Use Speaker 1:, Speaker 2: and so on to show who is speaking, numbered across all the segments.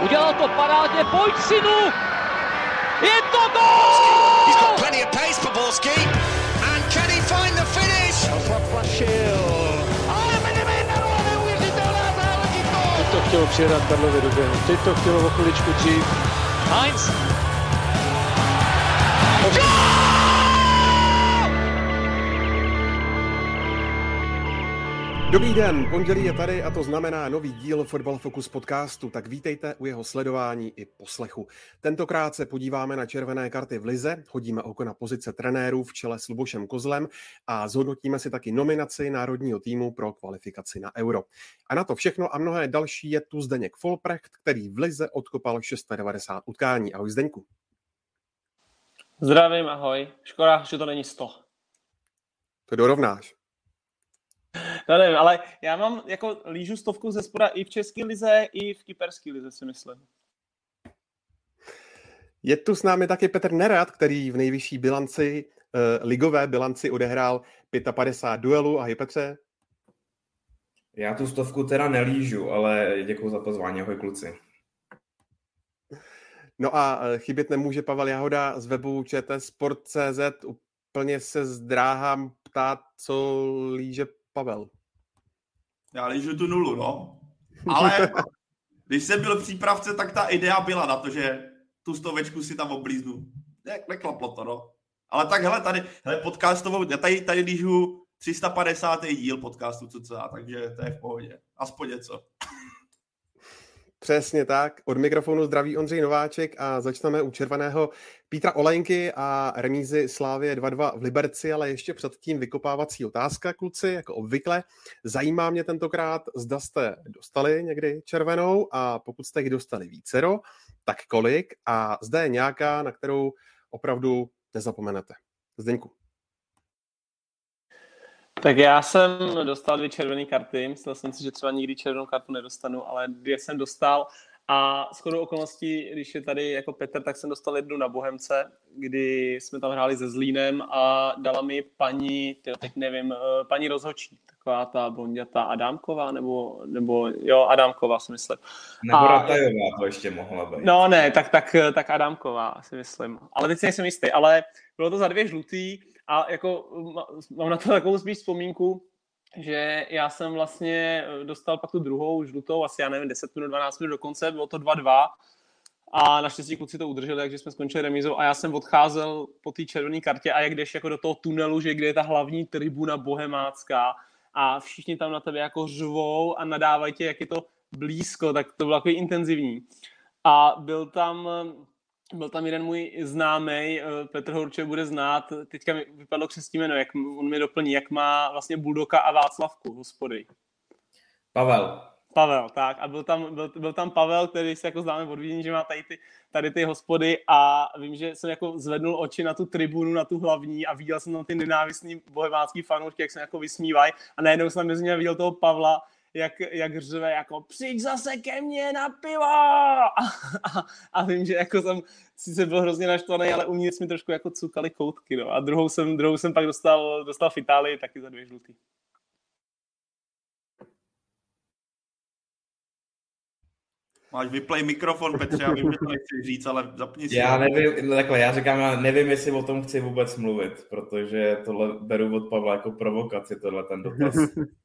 Speaker 1: Udělal to parádně, pojď synu! Je to gol!
Speaker 2: He's got plenty of pace for Borski. And can he find the finish?
Speaker 3: Ale Benevenero, neuvěřitelná záležitost!
Speaker 4: Teď to chtělo přijedat Karlovi do běhu. Teď to chtělo o chviličku dřív.
Speaker 1: Heinz.
Speaker 5: Dobrý den, pondělí je tady a to znamená nový díl Football Focus podcastu, tak vítejte u jeho sledování i poslechu. Tentokrát se podíváme na červené karty v Lize, hodíme oko na pozice trenérů v čele s Lubošem Kozlem a zhodnotíme si taky nominaci národního týmu pro kvalifikaci na Euro. A na to všechno a mnohé další je tu Zdeněk Folprecht, který v Lize odkopal 690 utkání. Ahoj Zdeňku.
Speaker 6: Zdravím, ahoj. Škoda, že to není 100.
Speaker 5: To dorovnáš.
Speaker 6: No nevím, ale já mám jako lížu stovku ze spoda i v české lize, i v kyperské lize, si myslím.
Speaker 5: Je tu s námi taky Petr Nerad, který v nejvyšší bilanci, uh, ligové bilanci odehrál 55 duelů. Ahoj Petře.
Speaker 7: Já tu stovku teda nelížu, ale děkuji za pozvání, ahoj kluci.
Speaker 5: No a chybět nemůže Pavel Jahoda z webu ČT Sport.cz. Úplně se zdráhám ptát, co líže Pavel.
Speaker 8: Já lížu tu nulu, no. Ale když jsem byl v přípravce, tak ta idea byla na to, že tu stovečku si tam oblíznu. Ne, neklaplo to, no. Ale tak hele, tady, hele, podcastovou, já tady, tady lížu 350. díl podcastu CCA, takže to je v pohodě. Aspoň něco.
Speaker 5: Přesně tak. Od mikrofonu zdraví Ondřej Nováček a začneme u červeného Pítra Olejnky a remízy Slávě 2-2 v Liberci, ale ještě předtím vykopávací otázka, kluci, jako obvykle. Zajímá mě tentokrát, zda jste dostali někdy červenou a pokud jste jich dostali vícero, tak kolik a zde je nějaká, na kterou opravdu nezapomenete. Zdeňku.
Speaker 6: Tak já jsem dostal dvě červené karty, myslel jsem si, že třeba nikdy červenou kartu nedostanu, ale dvě jsem dostal a s chodou okolností, když je tady jako Petr, tak jsem dostal jednu na Bohemce, kdy jsme tam hráli se Zlínem a dala mi paní, tyjo, teď nevím, eh, paní rozhočí, taková ta blondětá Adámková, nebo, nebo jo, Adámková si myslím.
Speaker 7: Nebo a, Ratajová to ještě mohla být.
Speaker 6: No ne, tak, tak, tak Adámková si myslím. Ale teď si nejsem jistý, ale bylo to za dvě žlutý a jako mám na to takovou spíš vzpomínku, že já jsem vlastně dostal pak tu druhou žlutou, asi já nevím, 10 minut, 12 minut do konce, bylo to 2-2 a naštěstí kluci to udrželi, takže jsme skončili remízou a já jsem odcházel po té červené kartě a jak jdeš jako do toho tunelu, že kde je ta hlavní tribuna bohemácká a všichni tam na tebe jako řvou a nadávají tě, jak je to blízko, tak to bylo takový intenzivní. A byl tam byl tam jeden můj známý, eh, Petr Horče bude znát, teďka mi vypadlo křesní jméno, jak on mi doplní, jak má vlastně Buldoka a Václavku, hospody.
Speaker 7: Pavel.
Speaker 6: Pavel, tak. A byl tam, byl, byl tam Pavel, který se jako známe od že má tady ty, tady ty hospody a vím, že jsem jako zvednul oči na tu tribunu, na tu hlavní a viděl jsem tam ty nenávistný bohemácký fanoušky, jak se jako vysmívají a najednou jsem mezi nimi viděl toho Pavla, jak, jak řve jako přijď zase ke mně na pivo a, a, a vím, že jako jsem sice byl hrozně naštvaný, ale uvnitř mi trošku jako cukali koutky, no. A druhou jsem, druhou jsem pak dostal, dostal v Itálii taky za dvě žlutý.
Speaker 8: Máš vyplay mikrofon, Petře, já vím, že to nechci říct, ale zapni si.
Speaker 7: Já nevím, takhle, já říkám, já nevím, jestli o tom chci vůbec mluvit, protože tohle beru od Pavla jako provokaci, tohle ten dotaz.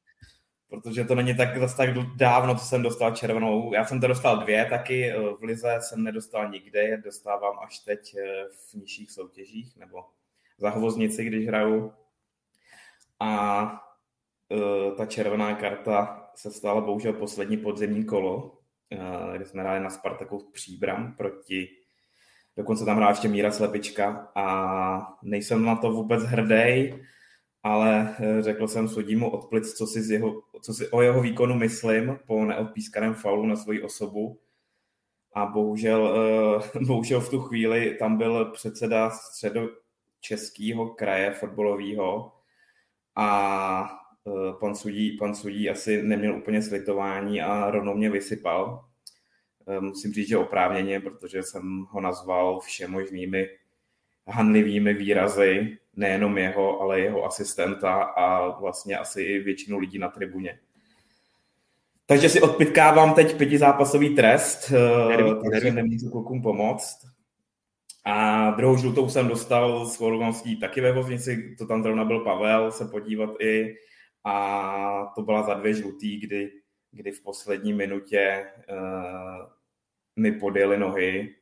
Speaker 7: protože to není tak zase tak dávno, co jsem dostal červenou. Já jsem to dostal dvě taky, eh, v Lize jsem nedostal nikde, dostávám až teď eh, v nižších soutěžích, nebo za hvoznici, když hraju. A uh, ta červená karta se stala bohužel poslední podzemní kolo, kde jsme hráli na Spartaku Příbram proti Dokonce tam hrál ještě Míra Slepička a nejsem na to vůbec hrdý, ale eh, řekl jsem sudímu odplic, co si, z jeho, co si o jeho výkonu myslím po neodpískaném faulu na svoji osobu. A bohužel, eh, bohužel v tu chvíli tam byl předseda středočeského kraje fotbalového a eh, pan sudí, pan sudí asi neměl úplně slitování a rovnou mě vysypal. Musím říct, že oprávněně, protože jsem ho nazval všemožnými hanlivými výrazy, nejenom jeho, ale jeho asistenta a vlastně asi i většinu lidí na tribuně. Takže si odpitkávám teď pětizápasový trest, uh, takže nemůžu klukům pomoct. A druhou žlutou jsem dostal s okolností taky ve voznici, to tam zrovna byl Pavel, se podívat i. A to byla za dvě žlutý, kdy, kdy v poslední minutě uh, mi podjeli nohy,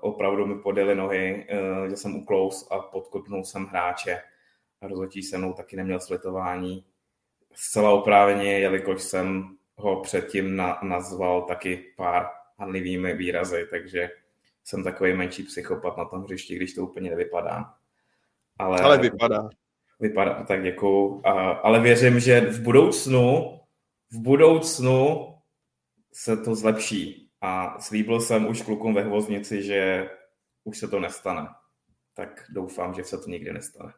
Speaker 7: opravdu mi podjeli nohy, uh, že jsem uklous a podkopnul jsem hráče. A rozhodčí se mnou taky neměl slitování. Zcela oprávně, jelikož jsem ho předtím na, nazval taky pár hanlivými výrazy, takže jsem takový menší psychopat na tom hřišti, když to úplně nevypadá.
Speaker 5: Ale, ale vypadá.
Speaker 7: Vypadá, tak děkuju. A, ale věřím, že v budoucnu, v budoucnu se to zlepší. A slíbil jsem už klukům ve hvoznici, že už se to nestane. Tak doufám, že se to nikdy nestane.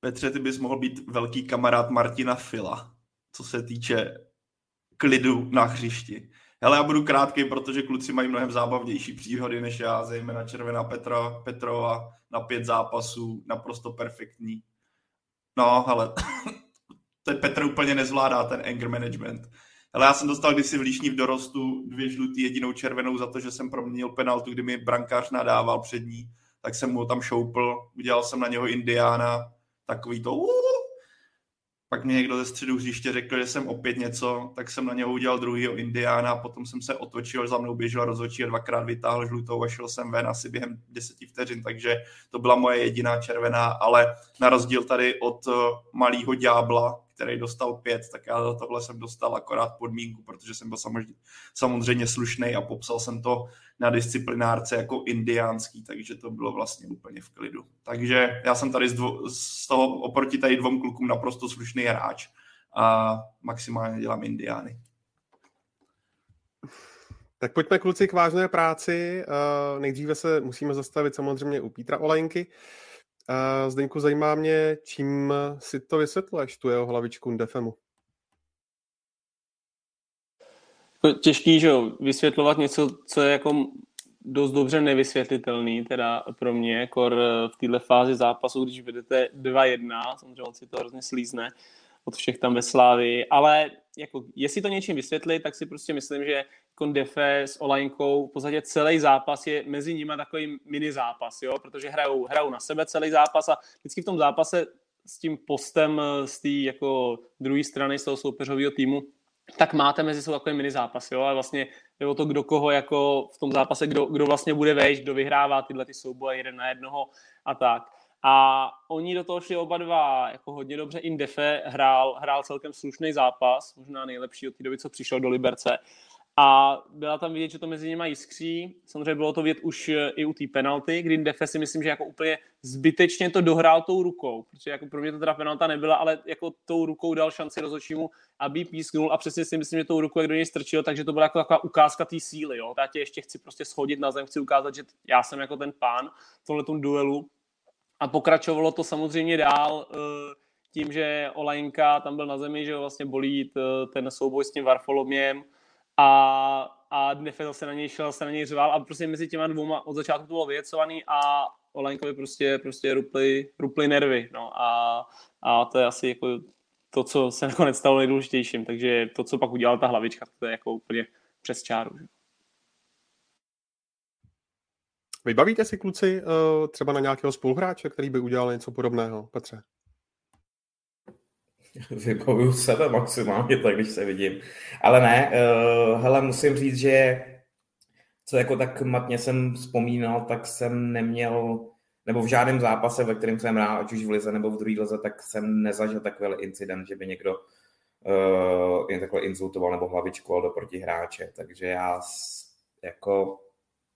Speaker 8: Petře, ty bys mohl být velký kamarád Martina Fila, co se týče klidu na hřišti. Hele, já budu krátký, protože kluci mají mnohem zábavnější příhody než já, zejména Červená Petra, Petrova na pět zápasů, naprosto perfektní. No, ale ten Petr úplně nezvládá ten anger management. Ale já jsem dostal kdysi v Líšní v dorostu dvě žlutý, jedinou červenou za to, že jsem proměnil penaltu, kdy mi brankář nadával před ní, tak jsem mu tam šoupl, udělal jsem na něho Indiána, takový to pak mě někdo ze středu hřiště řekl, že jsem opět něco, tak jsem na něho udělal druhýho Indiána, potom jsem se otočil, za mnou běžel rozhodčí a dvakrát vytáhl žlutou a šel jsem ven asi během deseti vteřin, takže to byla moje jediná červená, ale na rozdíl tady od eh, malého ďábla, který dostal pět, tak já za tohle jsem dostal akorát podmínku, protože jsem byl samozřejmě, slušný a popsal jsem to na disciplinárce jako indiánský, takže to bylo vlastně úplně v klidu. Takže já jsem tady z, dvo, z toho oproti tady dvou klukům naprosto slušný hráč a maximálně dělám indiány.
Speaker 5: Tak pojďme kluci k vážné práci. Nejdříve se musíme zastavit samozřejmě u Pítra Olejnky. Zdeňku, zajímá mě, čím si to vysvětluješ, tu jeho hlavičku Defemu?
Speaker 6: Jako těžký, že jo, vysvětlovat něco, co je jako dost dobře nevysvětlitelný, teda pro mě, kor v této fázi zápasu, když vedete 2-1, samozřejmě on si to hrozně slízne od všech tam ve Slávii, ale jako, jestli to něčím vysvětlit, tak si prostě myslím, že Defe s Olajnkou, v podstatě celý zápas je mezi nimi takový mini zápas, jo? protože hrajou, hrajou na sebe celý zápas a vždycky v tom zápase s tím postem z té jako druhé strany z toho soupeřového týmu tak máte mezi sebou takový mini zápas, jo, a vlastně je o to, kdo koho jako v tom zápase, kdo, kdo vlastně bude vejš, kdo vyhrává tyhle ty souboje jeden na jednoho a tak. A oni do toho šli oba dva jako hodně dobře. Indefe hrál, hrál celkem slušný zápas, možná nejlepší od té doby, co přišel do Liberce. A byla tam vidět, že to mezi nimi jiskří. Samozřejmě bylo to vidět už eh, i u té penalty, kdy Defe si myslím, že jako úplně zbytečně to dohrál tou rukou, protože jako pro mě to teda penalta nebyla, ale jako tou rukou dal šanci rozhodčímu, aby písknul a přesně si myslím, že tou rukou jak do něj strčil, takže to byla jako taková ukázka té síly. Jo. Já tě ještě chci prostě schodit na zem, chci ukázat, že já jsem jako ten pán v tomhle duelu. A pokračovalo to samozřejmě dál eh, tím, že Olajnka tam byl na zemi, že vlastně bolí eh, ten souboj s tím Varfoloměm, a, a Nefedel se na něj šel, se na něj řval a prostě mezi těma dvouma od začátku to bylo vyjecovaný a Olenkovi prostě, prostě ruply, ruply nervy, no a, a to je asi jako to, co se nakonec stalo nejdůležitějším, takže to, co pak udělala ta hlavička, to je jako úplně přes čáru.
Speaker 5: Vybavíte si kluci eh, třeba na nějakého spoluhráče, který by udělal něco podobného, Petře?
Speaker 7: vybavuju sebe maximálně tak, když se vidím. Ale ne, uh, hele, musím říct, že co jako tak matně jsem vzpomínal, tak jsem neměl, nebo v žádném zápase, ve kterém jsem hrál, ať už v lize nebo v druhé lize, tak jsem nezažil takový incident, že by někdo uh, jen takhle insultoval nebo hlavičku do protihráče. Takže já jako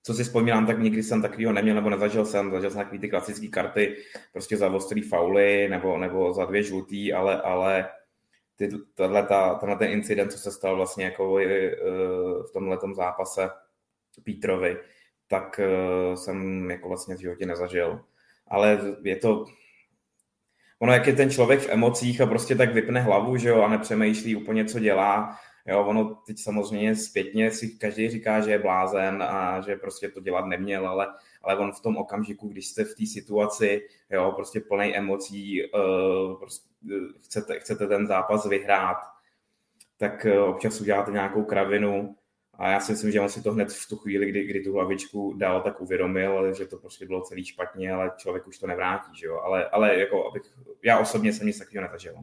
Speaker 7: co si vzpomínám, tak nikdy jsem takového neměl nebo nezažil jsem. Zažil jsem takové ty klasické karty, prostě za ostrý fauly nebo, nebo za dvě žlutý, ale, ale ty, tato, ta, tenhle ten incident, co se stal vlastně jako eh, v tomhle zápase Pítrovi, tak eh, jsem jako vlastně v životě nezažil. Ale je to, ono, jak je ten člověk v emocích a prostě tak vypne hlavu, že jo, a nepřemýšlí úplně, co dělá, Jo, ono teď samozřejmě zpětně si každý říká, že je blázen a že prostě to dělat neměl, ale, ale on v tom okamžiku, když jste v té situaci, jo, prostě plný emocí, uh, prostě, chcete, chcete ten zápas vyhrát, tak občas uděláte nějakou kravinu a já si myslím, že on si to hned v tu chvíli, kdy, kdy tu hlavičku dal, tak uvědomil, že to prostě bylo celý špatně, ale člověk už to nevrátí, že jo. Ale, ale jako, abych, já osobně jsem nic takového nezažil.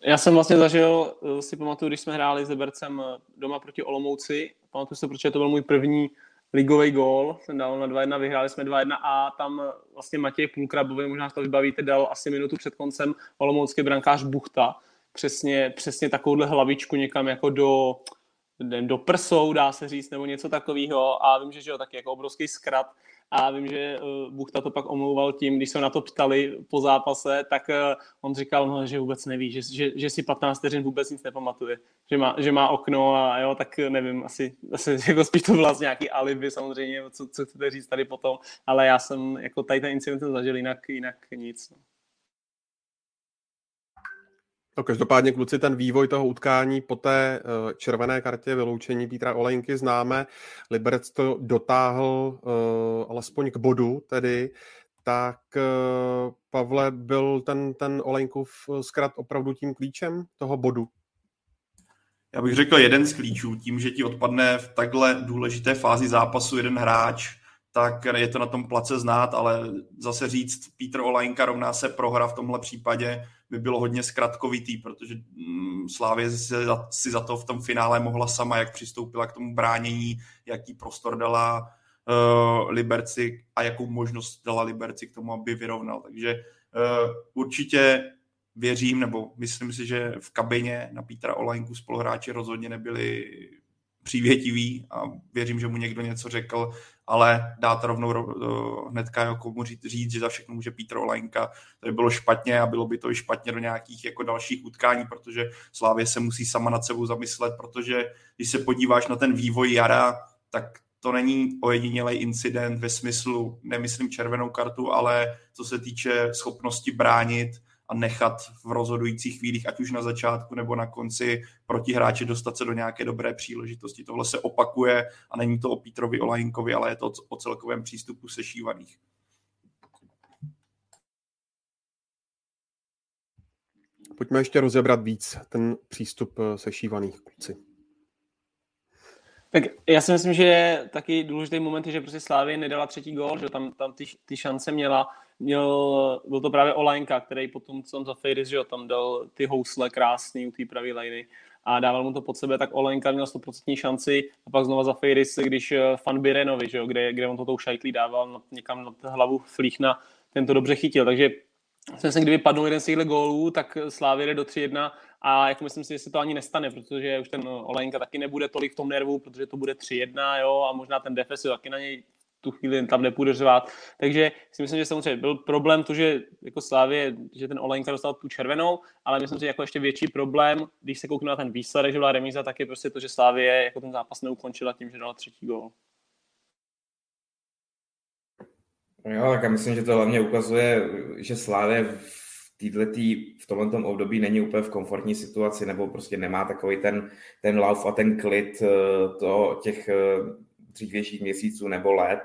Speaker 6: Já jsem vlastně zažil, si pamatuju, když jsme hráli s Libercem doma proti Olomouci, pamatuju se, protože to byl můj první ligový gól, jsem dal na 2-1, vyhráli jsme 2-1 a tam vlastně Matěj Půlkrabový, možná to vybavíte, dal asi minutu před koncem olomoucký brankář Buchta, přesně, přesně takovouhle hlavičku někam jako do, do prsou, dá se říct, nebo něco takového. A vím, že, že jo, taky jako obrovský zkrat. A vím, že uh, Buchta to pak omlouval tím, když se na to ptali po zápase, tak uh, on říkal, no, že vůbec neví, že, že, že si 15 vteřin vůbec nic nepamatuje, že má, že má okno a jo, tak nevím, asi, asi jako spíš to vlastně nějaký alibi samozřejmě, co, co chcete říct tady potom, ale já jsem jako tady ten incident zažil jinak, jinak nic. No.
Speaker 5: No každopádně, kluci, ten vývoj toho utkání po té uh, červené kartě vyloučení Pítra Olejnky známe. Liberec to dotáhl uh, alespoň k bodu tedy, tak uh, Pavle, byl ten, ten Olejnkův zkrat opravdu tím klíčem toho bodu?
Speaker 8: Já bych řekl jeden z klíčů, tím, že ti odpadne v takhle důležité fázi zápasu jeden hráč, tak je to na tom place znát, ale zase říct Pítr Olajnka rovná se prohra v tomhle případě by bylo hodně zkratkovitý, protože mm, Slávě si za, to v tom finále mohla sama, jak přistoupila k tomu bránění, jaký prostor dala uh, Liberci a jakou možnost dala Liberci k tomu, aby vyrovnal. Takže uh, určitě věřím, nebo myslím si, že v kabině na Pítra Olajnku spoluhráči rozhodně nebyli přívětivý a věřím, že mu někdo něco řekl, ale dát rovnou uh, hnedka jako mu říct, říct, že za všechno může Pítr Olajnka, to by bylo špatně a bylo by to i špatně do nějakých jako dalších utkání, protože Slávě se musí sama nad sebou zamyslet, protože když se podíváš na ten vývoj jara, tak to není ojedinělej incident ve smyslu, nemyslím červenou kartu, ale co se týče schopnosti bránit, a nechat v rozhodujících chvílích, ať už na začátku nebo na konci protihráče dostat se do nějaké dobré příležitosti. Tohle se opakuje a není to o Pítrovi Olajinkovi, ale je to o celkovém přístupu sešívaných.
Speaker 5: Pojďme ještě rozebrat víc ten přístup eh, sešívaných kluci.
Speaker 6: Tak já si myslím, že je taky důležitý moment, že prostě Slávě nedala třetí gól, že tam, tam ty, ty šance měla. Měl, byl to právě Olajnka, který potom, co on za Fejris, že jo, tam dal ty housle krásný u té pravé liny a dával mu to pod sebe, tak Olenka měl 100% šanci a pak znova za Fejris, když eh, Fan Birenovi, že jo, kde, kde on to tou šajtlí dával někam na hlavu Flíchna, ten to dobře chytil, takže myslím, kdyby padl jeden z těchto gólů, tak Slávě jde do 3-1 a jako myslím si, že se to ani nestane, protože už ten Olenka taky nebude tolik v tom nervu, protože to bude 3-1, jo, a možná ten defes taky na něj tu chvíli tam nepůjde řvát. Takže si myslím, že samozřejmě byl problém to, že jako Slávě, že ten Olejnka dostal tu červenou, ale myslím si, že jako ještě větší problém, když se kouknu na ten výsledek, že byla remíza, tak je prostě to, že Slávě jako ten zápas neukončila tím, že dala třetí gol.
Speaker 7: Jo, tak já myslím, že to hlavně ukazuje, že Slávě v týhletý, v tomhle období není úplně v komfortní situaci, nebo prostě nemá takový ten, ten lauf a ten klid eh, to, těch eh, dřívějších měsíců nebo let.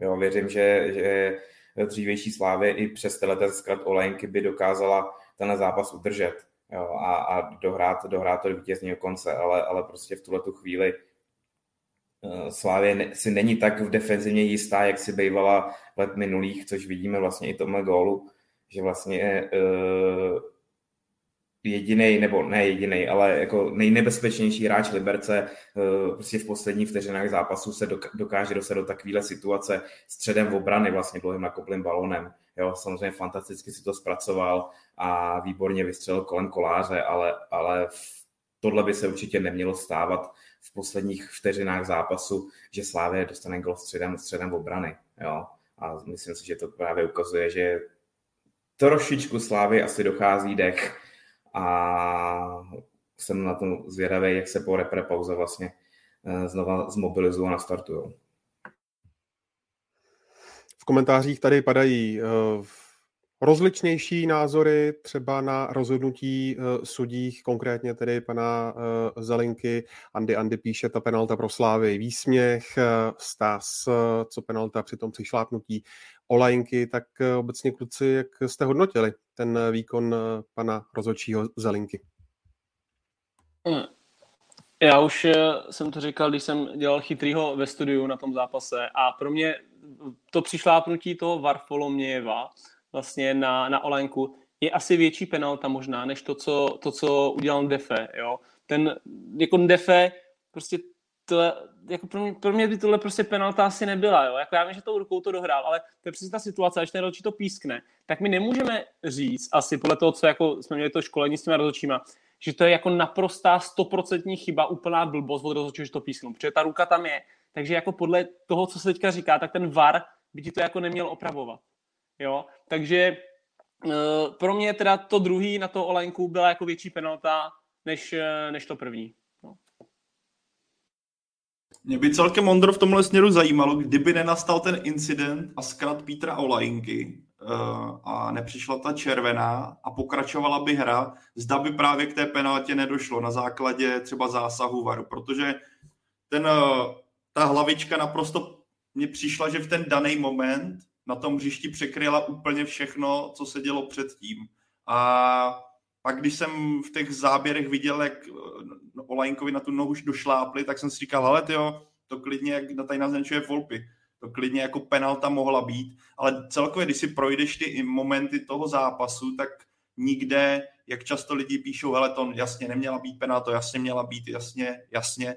Speaker 7: Jo, věřím, že, že dřívější slávy i přes ten zkrat Olejnky by dokázala ten zápas udržet jo, a, a dohrát, dohrát to do vítězního konce, ale, ale prostě v tuhle tu chvíli uh, Slávě si není tak v defenzivně jistá, jak si bývala let minulých, což vidíme vlastně i tomhle gólu, že vlastně uh, jediný, nebo ne jediný, ale jako nejnebezpečnější hráč Liberce eh, prostě v posledních vteřinách zápasu se dokáže dostat do takovéhle situace středem v obrany, vlastně dlouhým nakoplým balonem. Jo, samozřejmě fantasticky si to zpracoval a výborně vystřelil kolem koláře, ale, ale tohle by se určitě nemělo stávat v posledních vteřinách zápasu, že Slávě dostane gol středem, středem obrany. Jo. A myslím si, že to právě ukazuje, že trošičku Slávy asi dochází dech a jsem na tom zvědavý, jak se po repre pauze vlastně eh, znova zmobilizují a nastartují.
Speaker 5: V komentářích tady padají uh, rozličnější názory třeba na rozhodnutí uh, sudích, konkrétně tedy pana uh, Zelinky. Andy Andy píše, ta penalta pro Slávy výsměch, uh, Stas, uh, co penalta při tom přišlápnutí olajinky, tak uh, obecně kluci, jak jste hodnotili ten výkon pana rozhodčího Zelinky?
Speaker 6: Já už eh, jsem to říkal, když jsem dělal chytrýho ve studiu na tom zápase a pro mě to přišlápnutí toho Varfolomějeva vlastně na, na Olenku je asi větší penalta možná, než to, co, to, co udělal Defe, jo. Ten, jako Defe, prostě to, jako pro, mě, pro mě by tohle prostě penalta asi nebyla, jo. Jako já vím, že tou rukou to dohrál, ale to je přesně ta situace, když ten rozhodčí to pískne, tak my nemůžeme říct asi podle toho, co jako jsme měli to školení s těmi rozhodčíma, že to je jako naprostá stoprocentní chyba, úplná blbost od rozhodčího, že to písknu, protože ta ruka tam je. Takže jako podle toho, co se teďka říká, tak ten VAR by ti to jako neměl opravovat. Jo? Takže uh, pro mě teda to druhý na to Olenku byla jako větší penalta než, uh, než to první. No.
Speaker 8: Mě by celkem Ondro v tomhle směru zajímalo, kdyby nenastal ten incident a zkrat Petra Olajinky, Eh, a nepřišla ta červená a pokračovala by hra, zda by právě k té penaltě nedošlo na základě třeba zásahu varu, protože ten, eh, ta hlavička naprosto mně přišla, že v ten daný moment na tom hřišti překryla úplně všechno, co se dělo předtím. A pak, když jsem v těch záběrech viděl, jak eh, Olajnkovi na tu nohu došlápli, tak jsem si říkal, hele tyjo, to klidně, jak tady naznačuje Volpy, to klidně jako penalta mohla být, ale celkově, když si projdeš ty momenty toho zápasu, tak nikde, jak často lidi píšou, hele, to jasně neměla být penalta, jasně měla být, jasně, jasně,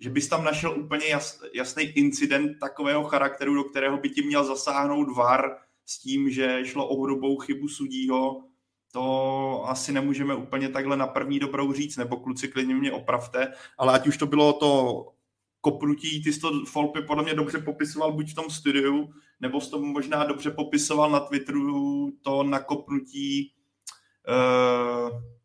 Speaker 8: že bys tam našel úplně jas, jasný incident takového charakteru, do kterého by ti měl zasáhnout VAR s tím, že šlo o hrubou chybu sudího, to asi nemůžeme úplně takhle na první dobrou říct, nebo kluci klidně mě opravte, ale ať už to bylo to kopnutí, ty jsi to Folpy podle mě dobře popisoval buď v tom studiu, nebo jsi to možná dobře popisoval na Twitteru, to nakopnutí v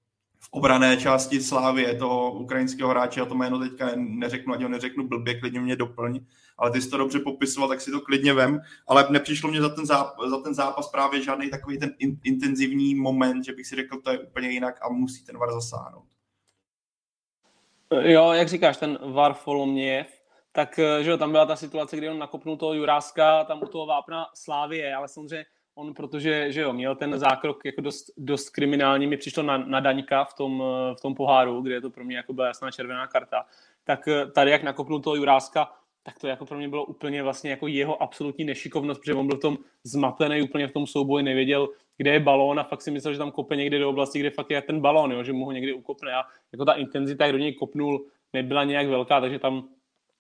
Speaker 8: obrané části Slávie, toho ukrajinského hráče, já to jméno teďka neřeknu, ať ho neřeknu blbě, klidně mě doplň, ale ty jsi to dobře popisoval, tak si to klidně vem, ale nepřišlo mě za ten zápas, za ten zápas právě žádný takový ten in, intenzivní moment, že bych si řekl, to je úplně jinak a musí ten VAR zasáhnout.
Speaker 6: Jo, jak říkáš, ten Varfoloměv, tak eh, že jo, tam byla ta situace, kdy on nakopnul toho Juráska tam u toho vápna Slávie, ale samozřejmě on, protože že jo, měl ten zákrok jako dost, dost kriminální, mi přišlo na, na Daňka v tom, v tom poháru, kde je to pro mě jako byla jasná červená karta, tak eh, tady jak nakopnul toho Juráska, tak to jako pro mě bylo úplně vlastně jako jeho absolutní nešikovnost, protože on byl v tom zmatený úplně v tom souboji, nevěděl, kde je balón a fakt si myslel, že tam kope někde do oblasti, kde fakt je ten balón, jo, že mu ho někdy ukopne a jako ta intenzita, jak do něj kopnul, nebyla nějak velká, takže tam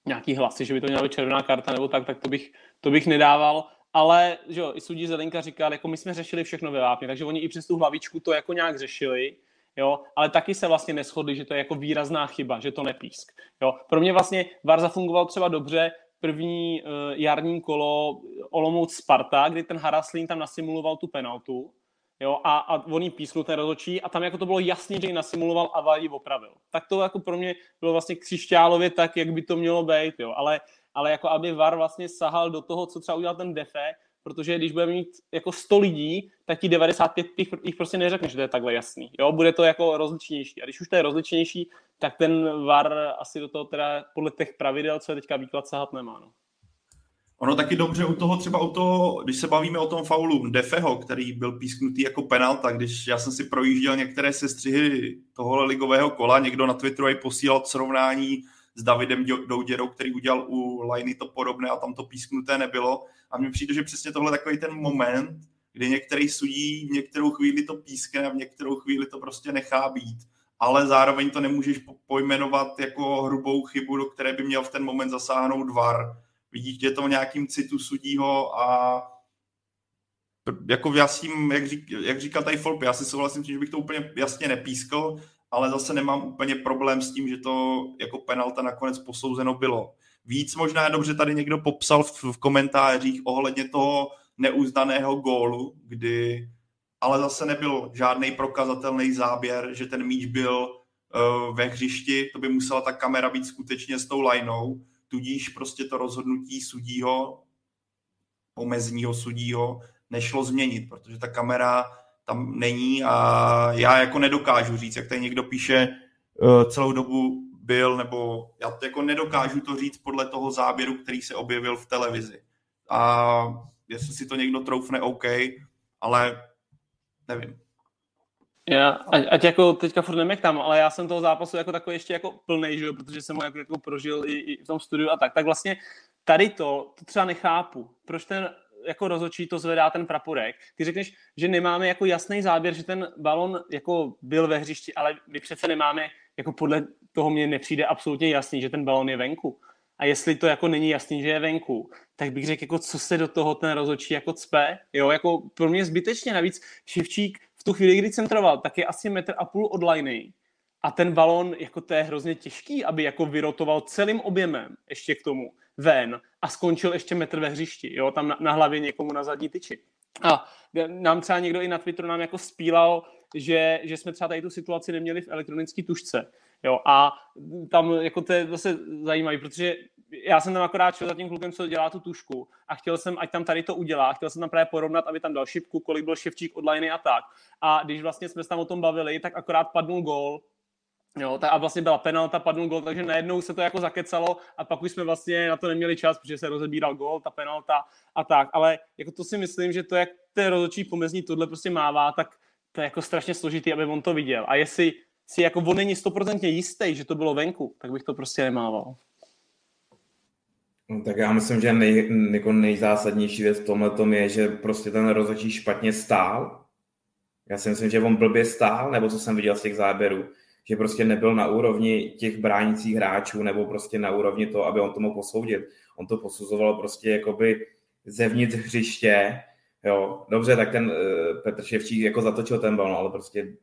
Speaker 6: nějaký hlasy, že by to měla být červená karta nebo tak, tak to bych, to bych nedával. Ale že jo, i sudí Zelenka říkal, jako my jsme řešili všechno ve vápně, takže oni i přes tu hlavičku to jako nějak řešili, jo, ale taky se vlastně neschodli, že to je jako výrazná chyba, že to nepísk. Jo. Pro mě vlastně VAR zafungoval třeba dobře první uh, jarní kolo Olomouc Sparta, kdy ten Haraslín tam nasimuloval tu penaltu, jo, a, a on jí písknul ten rozhodčí a tam jako to bylo jasný, že ji nasimuloval a VAR ji opravil. Tak to jako pro mě bylo vlastně křišťálově tak, jak by to mělo být, jo, ale, ale jako aby VAR vlastně sahal do toho, co třeba udělal ten Defe, protože když bude mít jako 100 lidí, tak ti 95 jich, jich prostě neřekne, že to je takhle jasný. Jo, bude to jako rozličnější. A když už to je rozličnější, tak ten VAR asi do toho teda podle těch pravidel, co je teďka výklad, sahat nemá. No.
Speaker 8: Ono taky dobře u toho, třeba u toho, když se bavíme o tom faulu Defeho, který byl písknutý jako penalta, když já jsem si projížděl některé sestřihy tohohle ligového kola, někdo na Twitteru i posílal srovnání s Davidem Douděrou, který udělal u Liny to podobné a tam to písknuté nebylo. A mně přijde, že přesně tohle je takový ten moment, kdy některý sudí v některou chvíli to pískne a v některou chvíli to prostě nechá být. Ale zároveň to nemůžeš pojmenovat jako hrubou chybu, do které by měl v ten moment zasáhnout VAR vidíte to v nějakým citu sudího a jako já s tím, jak, řík, jak říkal tady Folp, já si souhlasím že bych to úplně jasně nepískl, ale zase nemám úplně problém s tím, že to jako penalta nakonec posouzeno bylo. Víc možná dobře tady někdo popsal v, v komentářích ohledně toho neuznaného gólu, kdy ale zase nebyl žádný prokazatelný záběr, že ten míč byl uh, ve hřišti, to by musela ta kamera být skutečně s tou lineou tudíž prostě to rozhodnutí sudího, omezního sudího, nešlo změnit, protože ta kamera tam není a já jako nedokážu říct, jak tady někdo píše eh, celou dobu byl, nebo já to jako nedokážu to říct podle toho záběru, který se objevil v televizi. A jestli si to někdo troufne, OK, ale nevím.
Speaker 6: Já, ať, ať jako teďka furt tam, ale já jsem toho zápasu jako takový ještě jako plnej, že jo, protože jsem ho jako, jako prožil i, i, v tom studiu a tak. Tak vlastně tady to, to třeba nechápu. Proč ten jako rozočí to zvedá ten praporek. Ty řekneš, že nemáme jako jasný záběr, že ten balon jako byl ve hřišti, ale my přece nemáme, jako podle toho mě nepřijde absolutně jasný, že ten balon je venku. A jestli to jako není jasný, že je venku, tak bych řekl, jako co se do toho ten rozočí jako cpe, jo, jako pro mě zbytečně, navíc Šivčík v tu chvíli, kdy centroval, tak je asi metr a půl od liney a ten balon, jako to je hrozně těžký, aby jako vyrotoval celým objemem ještě k tomu ven a skončil ještě metr ve hřišti, jo, tam na, na hlavě někomu na zadní tyči. A nám třeba někdo i na Twitteru nám jako spílal, že, že jsme třeba tady tu situaci neměli v elektronické tušce. Jo, a tam jako to je zase zajímavé, protože já jsem tam akorát šel za tím klukem, co dělá tu tušku a chtěl jsem, ať tam tady to udělá, chtěl jsem tam právě porovnat, aby tam dal šipku, kolik byl ševčík od a tak. A když vlastně jsme se tam o tom bavili, tak akorát padnul gól Jo, a vlastně byla penalta, padnul gol, takže najednou se to jako zakecalo a pak už jsme vlastně na to neměli čas, protože se rozebíral gol, ta penalta a tak. Ale jako to si myslím, že to, jak ten rozhodčí pomezní tohle prostě mává, tak to je jako strašně složitý, aby on to viděl. A jestli si jako on není stoprocentně jistý, že to bylo venku, tak bych to prostě nemával.
Speaker 7: No, tak já myslím, že nej, jako nejzásadnější věc v tomhle tom je, že prostě ten rozhodčí špatně stál. Já si myslím, že on blbě stál, nebo co jsem viděl z těch záběrů že prostě nebyl na úrovni těch bránících hráčů nebo prostě na úrovni toho, aby on to mohl posoudit. On to posuzoval prostě jakoby zevnitř hřiště, jo, dobře, tak ten uh, Petr Ševčík jako zatočil ten balon, ale prostě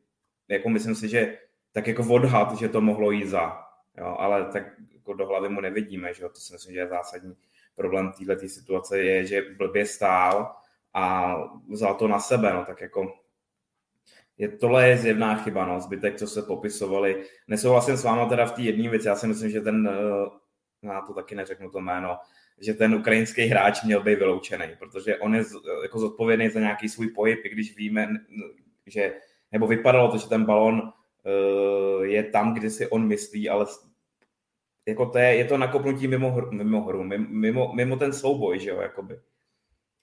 Speaker 7: jako myslím si, že tak jako odhad, že to mohlo jít za, jo, ale tak jako do hlavy mu nevidíme, že jo, to si myslím, že je zásadní. Problém této situace je, že blbě stál a vzal to na sebe, no tak jako je, tohle je zjevná chyba, no, zbytek, co se popisovali. Nesouhlasím s váma teda v té jedné věci, já si myslím, že ten, eh, já to taky neřeknu to jméno, že ten ukrajinský hráč měl být vyloučený, protože on je jako zodpovědný za nějaký svůj pohyb, i když víme, že, nebo vypadalo to, že ten balon uh, je tam, kde si on myslí, ale jako to je, je to nakopnutí mimo hru, mimo, hru mimo, mimo ten souboj, že jo, jakoby.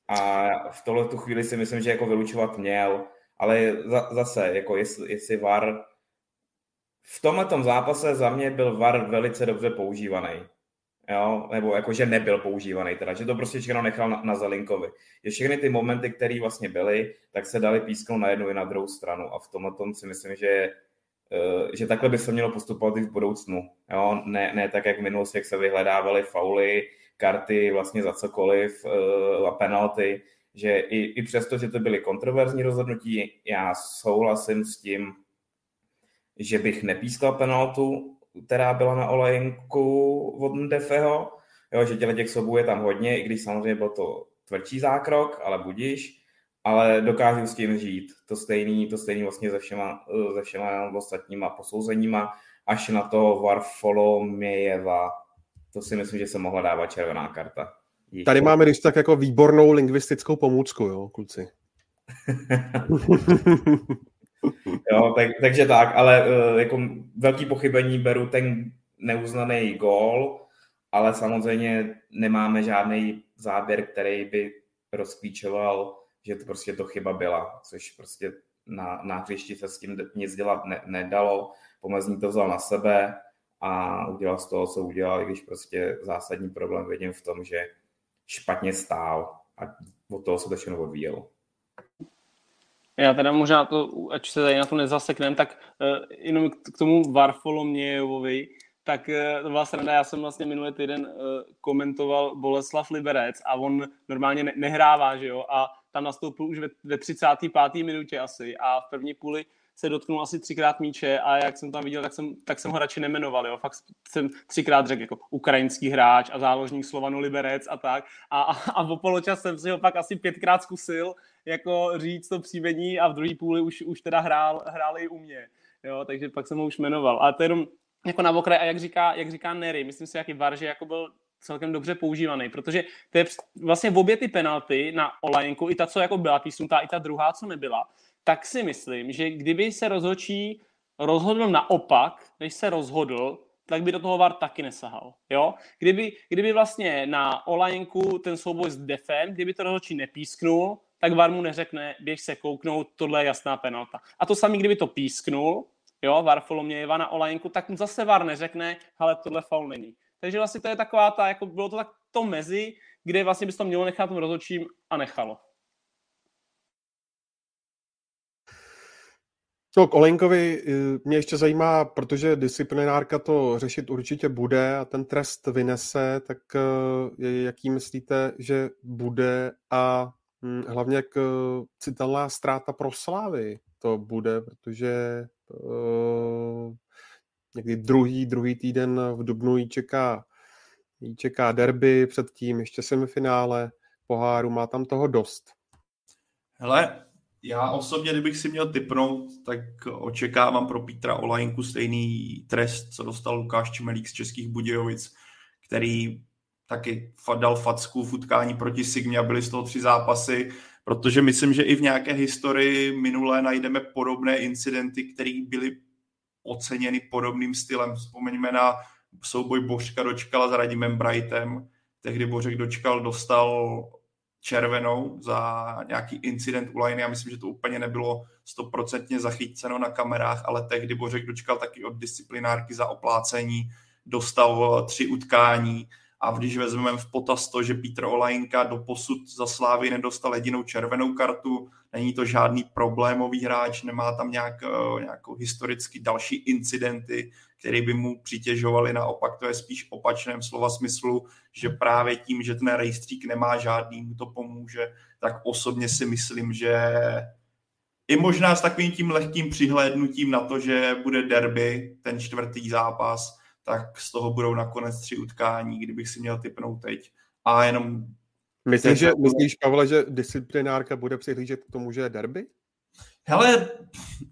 Speaker 7: A v tohle tu chvíli si myslím, že jako vylučovat měl, ale zase, jako jestli, jestli VAR v tomhle zápase za mě byl VAR velice dobře používaný. Jo? Nebo jako, že nebyl používaný, teda, že to prostě všechno nechal na, na Zelinkovi. Že všechny ty momenty, které vlastně byly, tak se dali písknout na jednu i na druhou stranu. A v tomhle tom si myslím, že, eh, že takhle by se mělo postupovat i v budoucnu. Jo? Ne, ne tak, jak v minulosti, jak se vyhledávaly fauly, karty vlastně za cokoliv eh, a penalty, že i, i přesto, že to byly kontroverzní rozhodnutí, já souhlasím s tím, že bych nepískal penaltu, která byla na olejnku od Ndefeho, jo, že těle těch sobů je tam hodně, i když samozřejmě byl to tvrdší zákrok, ale budíš, ale dokážu s tím žít. To stejný, to stejný vlastně se všema, se všema ostatníma posouzeníma, až na to Varfolomějeva. To si myslím, že se mohla dávat červená karta.
Speaker 5: Tady máme když tak jako výbornou lingvistickou pomůcku, jo, kluci.
Speaker 7: jo, tak, takže tak, ale uh, jako velký pochybení beru ten neuznaný gól, ale samozřejmě nemáme žádný záběr, který by rozklíčoval, že to prostě to chyba byla, což prostě na, na hřišti se s tím nic dělat ne, nedalo. Pomezní to vzal na sebe a udělal z toho, co udělal, i když prostě zásadní problém vidím v tom, že špatně stál a od toho se to všechno odvíjelo.
Speaker 6: Já teda možná to, ať se tady na to nezasekneme, tak uh, jenom k tomu Varfolomějovovi, tak uh, to byla sranda, já jsem vlastně minulý týden uh, komentoval Boleslav Liberec a on normálně ne- nehrává, že jo, a tam nastoupil už ve, ve 35. minutě asi a v první půli se dotknul asi třikrát míče a jak jsem tam viděl, tak jsem, tak jsem ho radši nemenoval. Jo. Fakt jsem třikrát řekl jako ukrajinský hráč a záložník Slovanu Liberec a tak. A, a, a po poločas jsem si ho pak asi pětkrát zkusil jako říct to příjmení a v druhé půli už, už teda hrál, hrál i u mě. Jo, takže pak jsem ho už jmenoval. A to je jenom jako na okraj, a jak říká, jak říká Nery, myslím si, jaký var, že jako byl celkem dobře používaný, protože to je vlastně v obě ty penalty na Olajinku, i ta, co jako byla písnutá, i ta druhá, co nebyla, tak si myslím, že kdyby se rozhodčí rozhodl naopak, než se rozhodl, tak by do toho VAR taky nesahal. Jo? Kdyby, kdyby vlastně na Olajnku ten souboj s Defem, kdyby to rozhodčí nepísknul, tak VAR mu neřekne, běž se kouknout, tohle je jasná penalta. A to samý, kdyby to písknul, jo, Varfolomějeva na Olajinku, tak mu zase VAR neřekne, ale tohle faul není. Takže vlastně to je taková ta, jako bylo to tak to mezi, kde vlastně bys to mělo nechat tom rozhodčím a nechalo.
Speaker 5: No, k Olenkovi eh, mě ještě zajímá, protože disciplinárka to řešit určitě bude a ten trest vynese, tak eh, jaký myslíte, že bude a hm, hlavně jak eh, citelná ztráta pro Slávy to bude, protože někdy druhý, druhý týden v Dubnu jí čeká, jí čeká derby, předtím ještě semifinále poháru, má tam toho dost.
Speaker 8: Hele, já osobně, kdybych si měl typnout, tak očekávám pro Petra Olajinku stejný trest, co dostal Lukáš Čemelík z Českých Budějovic, který taky dal facku v utkání proti Sigmě a byly z toho tři zápasy, protože myslím, že i v nějaké historii minulé najdeme podobné incidenty, které byly oceněny podobným stylem. Vzpomeňme na souboj Božka dočkala s Radimem Brightem. Tehdy Bořek dočkal, dostal červenou za nějaký incident u Lajny. Já myslím, že to úplně nebylo stoprocentně zachyceno na kamerách, ale tehdy Bořek dočkal taky od disciplinárky za oplácení, dostal tři utkání a když vezmeme v potaz to, že Petr Olajinka do posud za Slávy nedostal jedinou červenou kartu, není to žádný problémový hráč, nemá tam nějak, eh, nějakou historicky další incidenty, které by mu přitěžovaly, naopak to je spíš opačném slova smyslu, že právě tím, že ten rejstřík nemá žádný, mu to pomůže, tak osobně si myslím, že i možná s takovým tím lehkým přihlédnutím na to, že bude derby, ten čtvrtý zápas, tak z toho budou nakonec tři utkání, kdybych si měl typnout teď. A jenom...
Speaker 5: Myslíš, že, myslíš Pavle, že disciplinárka bude přihlížet k tomu, že je derby?
Speaker 8: Hele,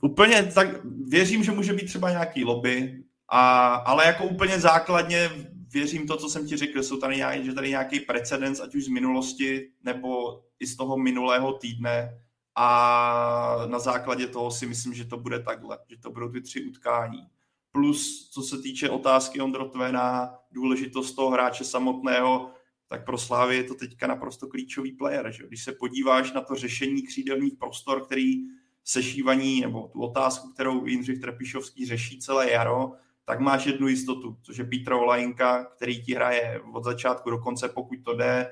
Speaker 8: úplně tak věřím, že může být třeba nějaký lobby, a, ale jako úplně základně věřím to, co jsem ti řekl, jsou tady nějaký, že tady nějaký precedens, ať už z minulosti, nebo i z toho minulého týdne a na základě toho si myslím, že to bude takhle, že to budou ty tři utkání. Plus, co se týče otázky Ondrotvena, důležitost toho hráče samotného, tak pro Slávy je to teďka naprosto klíčový player. Že? Když se podíváš na to řešení křídelných prostor, který sešívaní, nebo tu otázku, kterou Jindřich Trepišovský řeší celé jaro, tak máš jednu jistotu, což je Petra Olajinka, který ti hraje od začátku do konce, pokud to jde,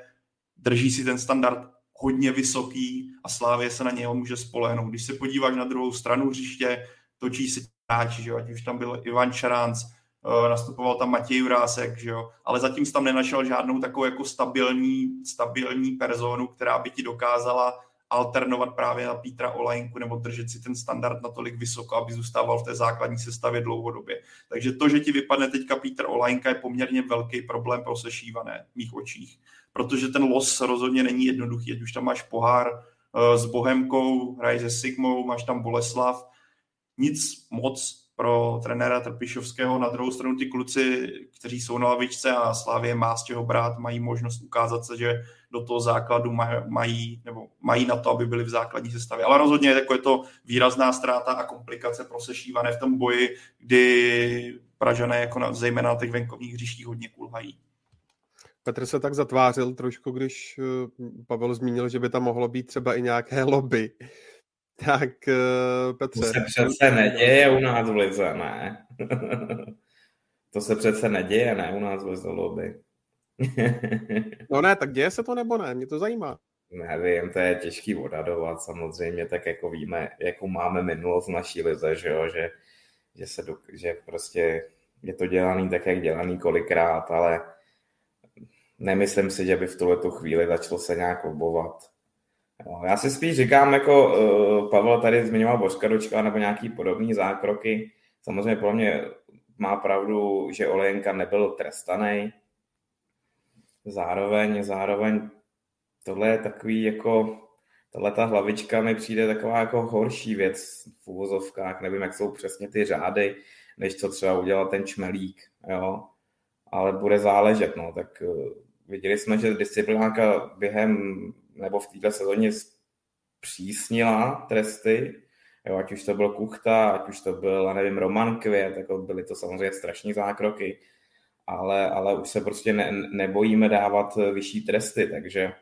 Speaker 8: drží si ten standard hodně vysoký a Slávě se na něho může spolehnout. Když se podíváš na druhou stranu hřiště, točí se hráči, že jo? ať už tam byl Ivan Šaranc, uh, nastupoval tam Matěj Jurásek, že jo? ale zatím jsi tam nenašel žádnou takovou jako stabilní, stabilní personu, která by ti dokázala alternovat právě na Pítra Olajinku nebo držet si ten standard natolik vysoko, aby zůstával v té základní sestavě dlouhodobě. Takže to, že ti vypadne teďka Pítr Olajinka, je poměrně velký problém pro sešívané v mých očích, protože ten los rozhodně není jednoduchý, ať už tam máš pohár uh, s Bohemkou, hraješ se Sigmou, máš tam Boleslav, nic moc pro trenéra Trpišovského. Na druhou stranu ty kluci, kteří jsou na lavičce a Slávě má z čeho brát, mají možnost ukázat se, že do toho základu mají, nebo mají na to, aby byli v základní sestavě. Ale rozhodně jako je to výrazná ztráta a komplikace pro sešívané v tom boji, kdy Pražané jako na, zejména na těch venkovních hřištích hodně kulhají.
Speaker 5: Petr se tak zatvářil trošku, když eh, Pavel zmínil, že by tam mohlo být třeba i nějaké lobby. Tak uh, Petře.
Speaker 7: To se přece neděje u nás v Lize, ne? to se přece neděje, ne, u nás v Lize lobby.
Speaker 5: no ne, tak děje se to nebo ne? Mě to zajímá.
Speaker 7: Nevím, to je těžký odhadovat samozřejmě, tak jako víme, jakou máme minulost v naší lize, že jo, že, že, se, že prostě je to dělaný tak, jak dělaný kolikrát, ale nemyslím si, že by v tuhle chvíli začalo se nějak obovat. Já si spíš říkám, jako uh, Pavel tady zmiňoval Božka nebo nějaký podobný zákroky. Samozřejmě podle mě má pravdu, že Olejenka nebyl trestaný. Zároveň, zároveň tohle je takový jako, tohle ta hlavička mi přijde taková jako horší věc v úvozovkách, nevím, jak jsou přesně ty řády, než co třeba udělal ten čmelík, jo. Ale bude záležet, no, tak uh, viděli jsme, že disciplinárka během nebo v této sezóně přísnila tresty, jo, ať už to byl Kuchta, ať už to byl, nevím, Roman Květ, jako byly to samozřejmě strašní zákroky, ale, ale už se prostě ne, nebojíme dávat vyšší tresty, takže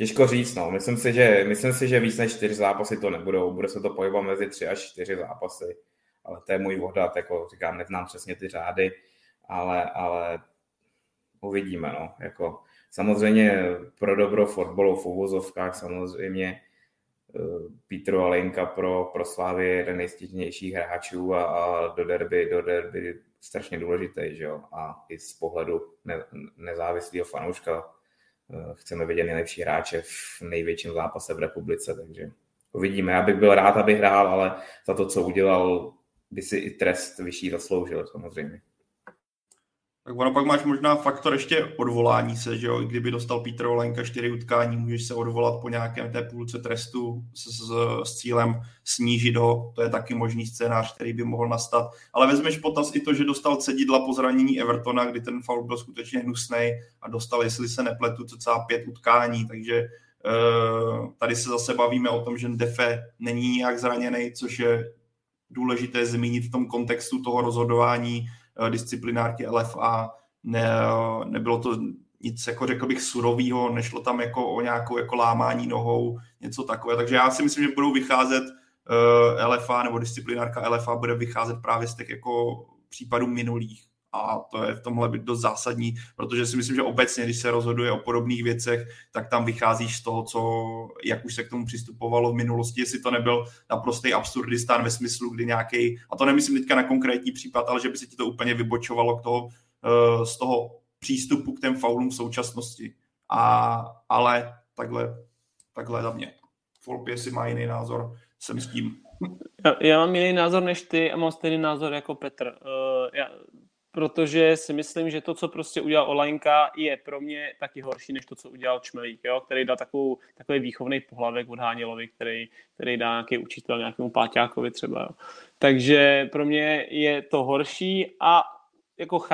Speaker 7: Těžko říct, no. Myslím si, že, myslím si, že víc než čtyři zápasy to nebudou. Bude se to pohybovat mezi tři až čtyři zápasy. Ale to je můj odhad, jako říkám, neznám přesně ty řády, ale, ale uvidíme, no. Jako, samozřejmě pro dobro fotbalu v uvozovkách samozřejmě eh, Petro Alenka pro, pro Slávy je jeden nejstížnějších hráčů a, a do derby, do derby strašně důležitý, že jo? A i z pohledu ne, nezávislého fanouška eh, chceme vidět nejlepší hráče v největším zápase v republice, takže uvidíme. Já bych byl rád, aby hrál, ale za to, co udělal, by si i trest vyšší zasloužil samozřejmě.
Speaker 8: Tak ono pak máš možná faktor ještě odvolání se, že jo, kdyby dostal Petr Olenka čtyři utkání, můžeš se odvolat po nějakém té půlce trestu s, s, s cílem snížit ho, to je taky možný scénář, který by mohl nastat. Ale vezmeš potaz i to, že dostal cedidla po zranění Evertona, kdy ten faul byl skutečně hnusný a dostal, jestli se nepletu, cca pět utkání, takže uh, tady se zase bavíme o tom, že Defe není nijak zraněný, což je důležité zmínit v tom kontextu toho rozhodování. Eh, disciplinárky LFA. Ne, nebylo to nic, jako řekl bych, surového, nešlo tam jako o nějakou jako lámání nohou, něco takové. Takže já si myslím, že budou vycházet eh, LFA nebo disciplinárka LFA bude vycházet právě z těch jako případů minulých a to je v tomhle dost zásadní, protože si myslím, že obecně, když se rozhoduje o podobných věcech, tak tam vycházíš z toho, co, jak už se k tomu přistupovalo v minulosti, jestli to nebyl naprostý absurdistán ve smyslu, kdy nějaký, a to nemyslím teďka na konkrétní případ, ale že by se ti to úplně vybočovalo k toho, eh, z toho přístupu k těm faulům v současnosti. A, ale takhle, takhle za mě. Folpě si má jiný názor, jsem s tím.
Speaker 6: Já, já mám jiný názor než ty a mám stejný názor jako Petr. Uh, já, protože si myslím, že to, co prostě udělal Olajnka, je pro mě taky horší, než to, co udělal Čmelík, jo? který dá takovou, takový výchovný pohlavek od Hánělovi, který, který dá nějaký učitel nějakému páťákovi třeba. Jo? Takže pro mě je to horší a jako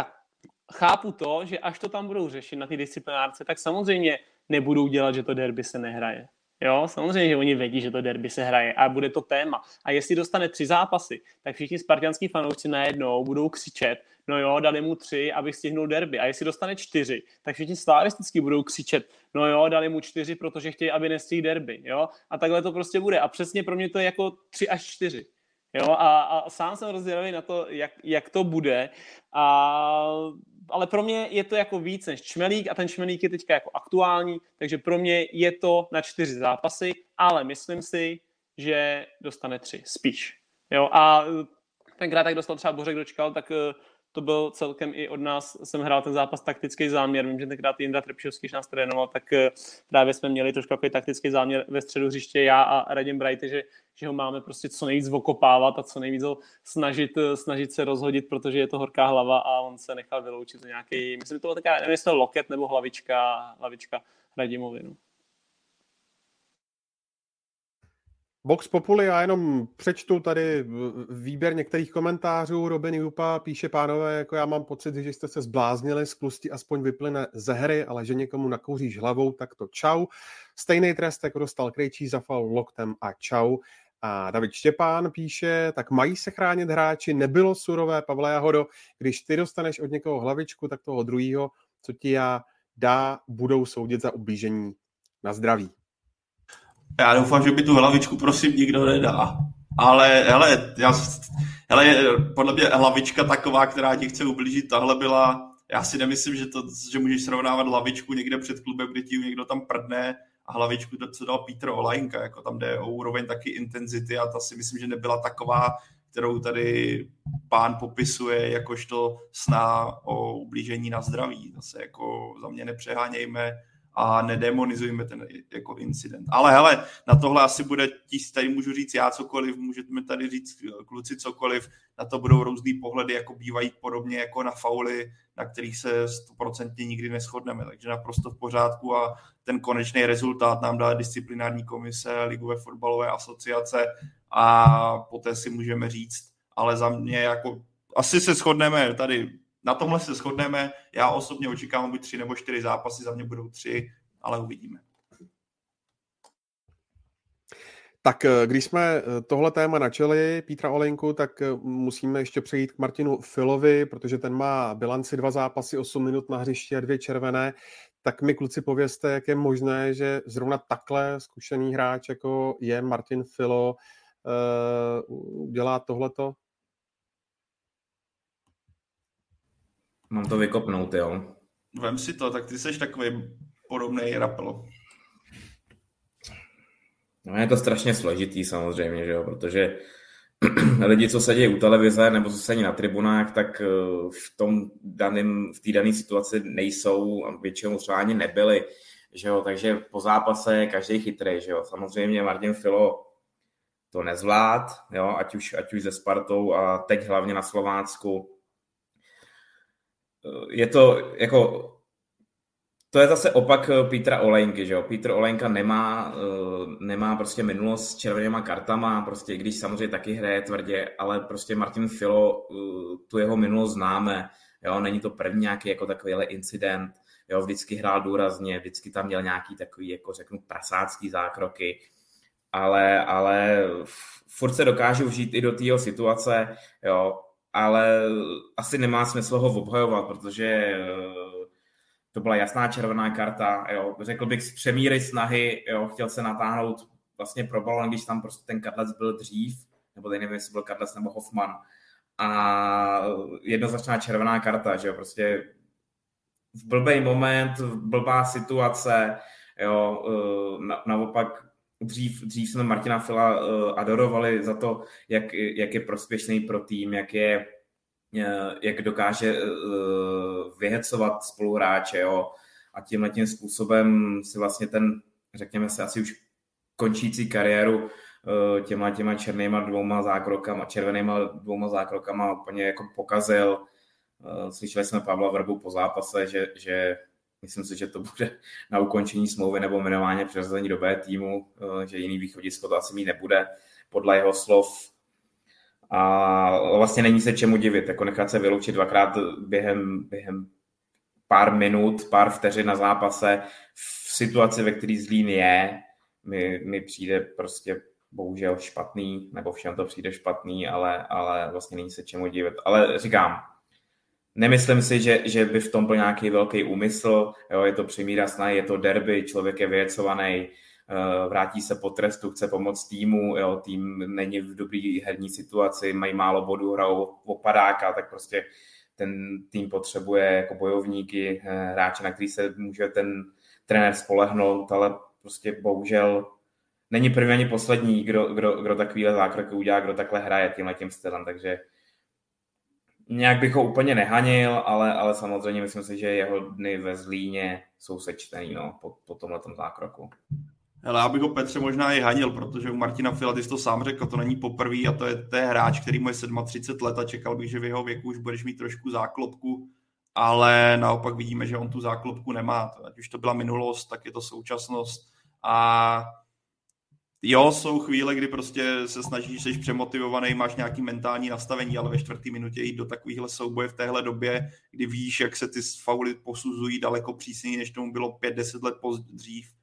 Speaker 6: chápu to, že až to tam budou řešit na ty disciplinárce, tak samozřejmě nebudou dělat, že to derby se nehraje. Jo, samozřejmě, že oni vědí, že to derby se hraje a bude to téma. A jestli dostane tři zápasy, tak všichni spartianský fanoušci najednou budou křičet, no jo, dali mu tři, aby stihnul derby. A jestli dostane čtyři, tak všichni slavisticky budou křičet, no jo, dali mu čtyři, protože chtějí, aby nestihl derby. Jo? A takhle to prostě bude. A přesně pro mě to je jako tři až čtyři. Jo, a, a sám jsem rozdělený na to, jak, jak to bude. A ale pro mě je to jako víc než čmelík a ten čmelík je teďka jako aktuální, takže pro mě je to na čtyři zápasy, ale myslím si, že dostane tři, spíš. Jo, a tenkrát, tak dostal třeba Bořek dočkal, tak eh, to byl celkem i od nás, jsem hrál ten zápas taktický záměr, vím, že tenkrát Jindra Trepšovský nás trénoval, tak eh, právě jsme měli trošku takový taktický záměr ve středu hřiště, já a Radim Brighty, že, že ho máme prostě co nejvíc okopávat a co nejvíc ho snažit, eh, snažit se rozhodit, protože je to horká hlava a on se nechal vyloučit za nějaký, myslím, to byl taková, nevím, loket nebo hlavička, hlavička Radimovi. No.
Speaker 5: Vox Populi, já jenom přečtu tady výběr některých komentářů. Robin Jupa píše, pánové, jako já mám pocit, že jste se zbláznili, z klusti aspoň vyplyne ze hry, ale že někomu nakouříš hlavou, tak to čau. Stejný trest, jako dostal Krejčí za fal loktem a čau. A David Štěpán píše, tak mají se chránit hráči, nebylo surové, Pavle Jahodo, když ty dostaneš od někoho hlavičku, tak toho druhého, co ti já dá, budou soudit za ublížení na zdraví.
Speaker 8: Já doufám, že by tu hlavičku prosím nikdo nedá. Ale hele, já, hele, podle mě hlavička taková, která ti chce ublížit, tahle byla, já si nemyslím, že, to, že můžeš srovnávat hlavičku někde před klubem, kde ti někdo tam prdne a hlavičku, co dal Petr Olajnka, jako tam jde o úroveň taky intenzity a ta si myslím, že nebyla taková, kterou tady pán popisuje jakožto sná o ublížení na zdraví. Zase jako za mě nepřehánějme, a nedemonizujme ten jako incident. Ale hele, na tohle asi bude, tady můžu říct já cokoliv, můžeme tady říct kluci cokoliv, na to budou různý pohledy, jako bývají podobně jako na fauly, na kterých se stoprocentně nikdy neschodneme, takže naprosto v pořádku a ten konečný rezultát nám dá disciplinární komise Ligové fotbalové asociace a poté si můžeme říct, ale za mě jako asi se shodneme tady na tomhle se shodneme. Já osobně očekávám buď tři nebo čtyři zápasy, za mě budou tři, ale uvidíme.
Speaker 5: Tak eh, když jsme eh, tohle téma načeli, Pítra Olenku, tak eh, musíme ještě přejít k Martinu Filovi, protože ten má bilanci dva zápasy, 8 minut na hřišti a dvě červené. tak mi kluci povězte, jak je možné, že zrovna takhle zkušený hráč, jako je Martin Filo, uh, dělá tohleto?
Speaker 7: Mám to vykopnout, jo.
Speaker 8: Vem si to, tak ty jsi takový podobný rapel.
Speaker 7: No je to strašně složitý samozřejmě, že jo, protože lidi, co sedí u televize nebo co sedí na tribunách, tak eh, v tom daném, v té dané situaci nejsou a většinou třeba ani nebyli, že jo, takže po zápase je každý chytrý, že jo. Samozřejmě Martin Filo to nezvlád, jo, ať už, ať už se Spartou a teď hlavně na Slovácku. Eh, je to jako to je zase opak eh, Petra Olejnky, že jo? Petr Olejnka nemá, uh, nemá prostě minulost s červenýma kartama, prostě i když samozřejmě taky hraje tvrdě, ale prostě Martin Filo, uh, tu jeho minulost známe, jo? Není to první nějaký jako takovýhle incident, jo? Vždycky hrál důrazně, vždycky tam měl nějaký takový, jako řeknu, prasácký zákroky, ale, ale furt se dokáže vžít i do tého situace, jo? Ale asi nemá smysl ho obhajovat, protože uh, to byla jasná červená karta, jo. řekl bych z přemíry snahy, jo. chtěl se natáhnout vlastně pro balon, když tam prostě ten Kadlec byl dřív, nebo teď nevím, jestli byl Kadlec nebo Hoffman, a jednoznačná červená karta, že jo, prostě v blbý moment, v blbá situace, jo, eh, na, naopak dřív, dřív jsme Martina Fila uh, adorovali za to, jak, jak je prospěšný pro tým, jak je Eh, jak dokáže eh, vyhecovat spoluhráče, jo, a tímhle tím způsobem si vlastně ten, řekněme se, asi už končící kariéru eh, těma, těma černýma dvouma zákrokama, červenýma dvouma zákrokama úplně jako pokazil. Slyšeli jsme Pavla Vrbu po zápase, že, že myslím si, že to bude na ukončení smlouvy nebo jmenování přeřazení do B týmu, že jiný východisko to asi mít nebude. Podle jeho slov a vlastně není se čemu divit, jako nechat se vyloučit dvakrát během, během pár minut, pár vteřin na zápase v situaci, ve které Zlín je, mi, mi přijde prostě bohužel špatný, nebo všem to přijde špatný, ale, ale vlastně není se čemu divit. Ale říkám, nemyslím si, že, že by v tom byl nějaký velký úmysl, jo, je to přemíra snahy, je to derby, člověk je vyjecovaný, Eh, vrátí se po trestu, chce pomoct týmu, jo, tým není v dobré herní situaci, mají málo bodů, hrajou opadáka, tak prostě ten tým potřebuje jako bojovníky, eh, hráče, na který se může ten trenér spolehnout, ale prostě bohužel není první ani poslední, kdo, kdo, kdo takovýhle zákroky udělá, kdo takhle hraje tímhle tím stylem, takže nějak bych ho úplně nehanil, ale, ale samozřejmě myslím si, že jeho dny ve Zlíně jsou sečtený no, po, po tomhle zákroku.
Speaker 8: Ale já bych ho Petře možná i hanil, protože u Martina Fila, ty jsi to sám řekl, to není poprvé a to je, to je hráč, který má 37 let a čekal bych, že v jeho věku už budeš mít trošku záklopku, ale naopak vidíme, že on tu záklopku nemá. Ať už to byla minulost, tak je to současnost a Jo, jsou chvíle, kdy prostě se snažíš, jsi přemotivovaný, máš nějaký mentální nastavení, ale ve čtvrtý minutě jít do takovýchhle souboje v téhle době, kdy víš, jak se ty fauly posuzují daleko přísněji, než tomu bylo 5-10 let dřív,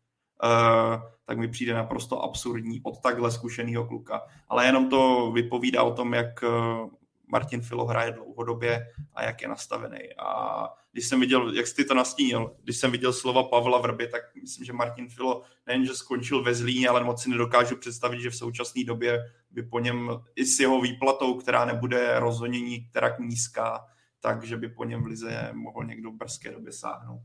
Speaker 8: Uh, tak mi přijde naprosto absurdní od takhle zkušeného kluka. Ale jenom to vypovídá o tom, jak uh, Martin Filo hraje dlouhodobě a jak je nastavený. A když jsem viděl, jak jsi to nastínil, když jsem viděl slova Pavla Vrby, tak myslím, že Martin Filo nejenže skončil ve Zlíně, ale moc si nedokážu představit, že v současné době by po něm i s jeho výplatou, která nebude rozhonění, která nízká, takže by po něm v Lize mohl někdo v brzké době sáhnout.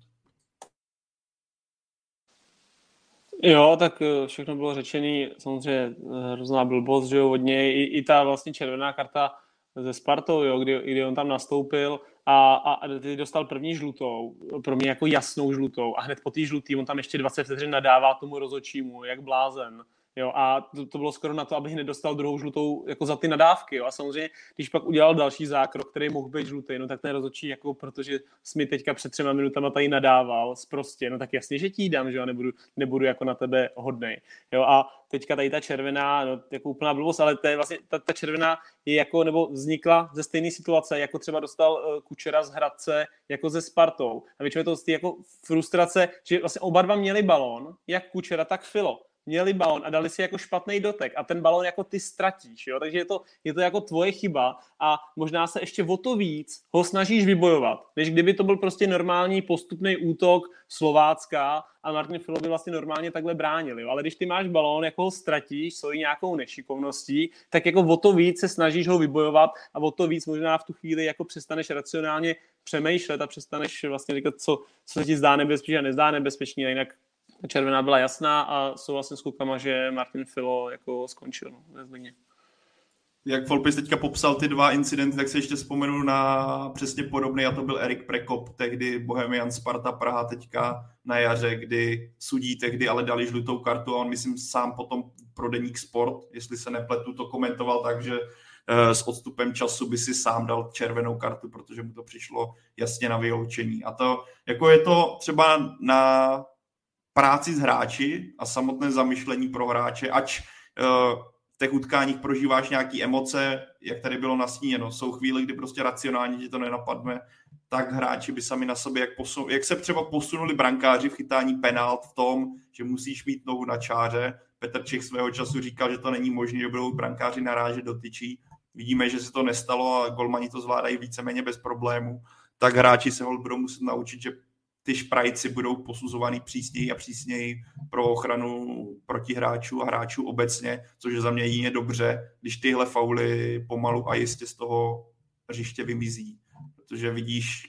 Speaker 6: Jo, tak eh, všechno bylo řečené, samozřejmě eh, hrozná blbost, že jo, od něj, i, i ta vlastně červená karta ze Spartou, jo, kdy, kdy on tam nastoupil a, a, a ty dostal první žlutou, pro mě jako jasnou žlutou a hned po té žlutý on tam ještě 20 vteřin nadává tomu rozočímu, jak blázen. Jo, a to, to, bylo skoro na to, abych nedostal druhou žlutou jako za ty nadávky. Jo. A samozřejmě, když pak udělal další zákrok, který mohl být žlutý, no tak ten rozočí, jako protože jsi mi teďka před třema minutama tady nadával prostě, no tak jasně, že ti dám, že jo, nebudu, nebudu jako na tebe hodnej. Jo, a teďka tady ta červená, no, jako úplná blbost, ale to je vlastně, ta, ta červená je jako, nebo vznikla ze stejné situace, jako třeba dostal uh, Kučera z Hradce, jako ze Spartou. A většinou to z jako frustrace, že vlastně oba dva měli balón, jak Kučera, tak Filo měli balon a dali si jako špatný dotek a ten balon jako ty ztratíš, jo? takže je to, je to jako tvoje chyba a možná se ještě o to víc ho snažíš vybojovat, než kdyby to byl prostě normální postupný útok Slovácka a Martin Filovi vlastně normálně takhle bránili. Jo? Ale když ty máš balón, jako ho ztratíš svojí nějakou nešikovností, tak jako o to víc se snažíš ho vybojovat a o to víc možná v tu chvíli jako přestaneš racionálně přemýšlet a přestaneš vlastně říkat, co, co se ti zdá nebezpečné a nezdá nebezpečný, a jinak červená byla jasná a souhlasím s klukama, že Martin Filo jako skončil no, ve Zlíně.
Speaker 8: Jak Volpis teďka popsal ty dva incidenty, tak se ještě vzpomenu na přesně podobný, a to byl Erik Prekop, tehdy Bohemian Sparta Praha teďka na jaře, kdy sudí tehdy ale dali žlutou kartu a on myslím sám potom pro deník sport, jestli se nepletu, to komentoval tak, že eh, s odstupem času by si sám dal červenou kartu, protože mu to přišlo jasně na vyloučení. A to, jako je to třeba na práci s hráči a samotné zamyšlení pro hráče, ač uh, v těch utkáních prožíváš nějaké emoce, jak tady bylo nasníněno. Jsou chvíle, kdy prostě racionálně ti to nenapadne, tak hráči by sami na sobě, jak, posun, jak se třeba posunuli brankáři v chytání penalt v tom, že musíš mít nohu na čáře. Petr Čech svého času říkal, že to není možné, že budou brankáři narážet do tyčí. Vidíme, že se to nestalo a golmani to zvládají víceméně bez problémů. Tak hráči se hol budou muset naučit, že ty šprajci budou posuzovaný přísněji a přísněji pro ochranu protihráčů a hráčů obecně, což je za mě jině dobře, když tyhle fauly pomalu a jistě z toho hřiště vymizí. Protože vidíš,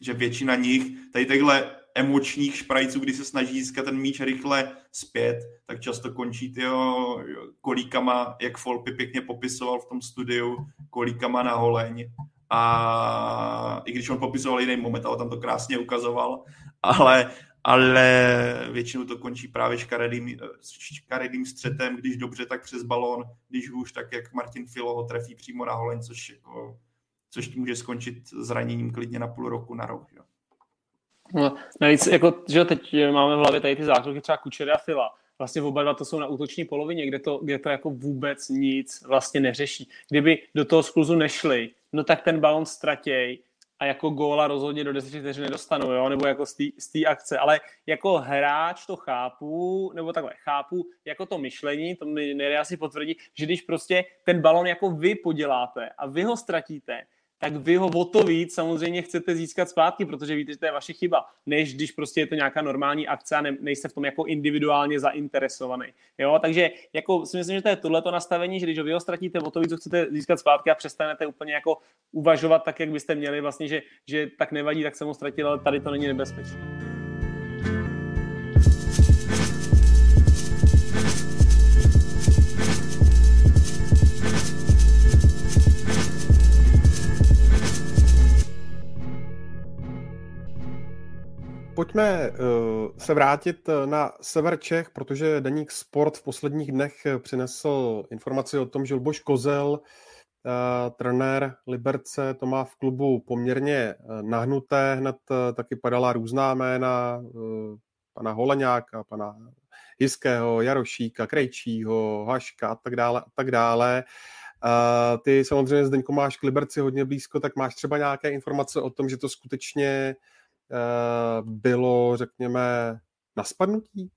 Speaker 8: že většina nich, tady takhle emočních šprajců, kdy se snaží získat ten míč rychle zpět, tak často končí tyho kolíkama, jak Folpy pěkně popisoval v tom studiu, kolíkama na holeň a i když on popisoval jiný moment, ale tam to krásně ukazoval, ale, ale většinou to končí právě škaredým, škaredým střetem, když dobře, tak přes balón, když už, tak jak Martin Filo ho trefí přímo na holeň, což, jako, což může skončit zraněním klidně na půl roku na rok. Jo.
Speaker 6: No, navíc, jako, že teď máme v hlavě tady ty zákroky třeba Kučera a Fila, vlastně oba dva to jsou na útoční polovině, kde to, kde to jako vůbec nic vlastně neřeší. Kdyby do toho skluzu nešli, no tak ten balon ztratěj a jako góla rozhodně do 10 vteřin nedostanou, jo? nebo jako z té akce, ale jako hráč to chápu, nebo takhle, chápu jako to myšlení, to mi nejde asi potvrdí, že když prostě ten balon jako vy poděláte a vy ho ztratíte, tak vy ho o to víc samozřejmě chcete získat zpátky, protože víte, že to je vaše chyba, než když prostě je to nějaká normální akce a ne, nejste v tom jako individuálně zainteresovaný. Jo, takže jako si myslím, že to je tohleto nastavení, že když ho vy ho ztratíte, o to víc ho chcete získat zpátky a přestanete úplně jako uvažovat tak, jak byste měli vlastně, že, že tak nevadí, tak jsem ho ztratil, ale tady to není nebezpečné.
Speaker 5: Pojďme uh, se vrátit eh, na sever Čech, protože Deník Sport v posledních dnech eh, přinesl informaci o tom, že Luboš Kozel, trenér Liberce, to má v klubu poměrně nahnuté. Hned taky padala různá jména pana Holeňáka, pana Jiského, Jarošíka, Krejčího, Haška a tak dále a tak dále. Uh, ty samozřejmě Zdeňko máš k Liberci hodně blízko, tak máš třeba nějaké informace o tom, že to skutečně uh, Eh, bylo, řekněme, na spadnutí?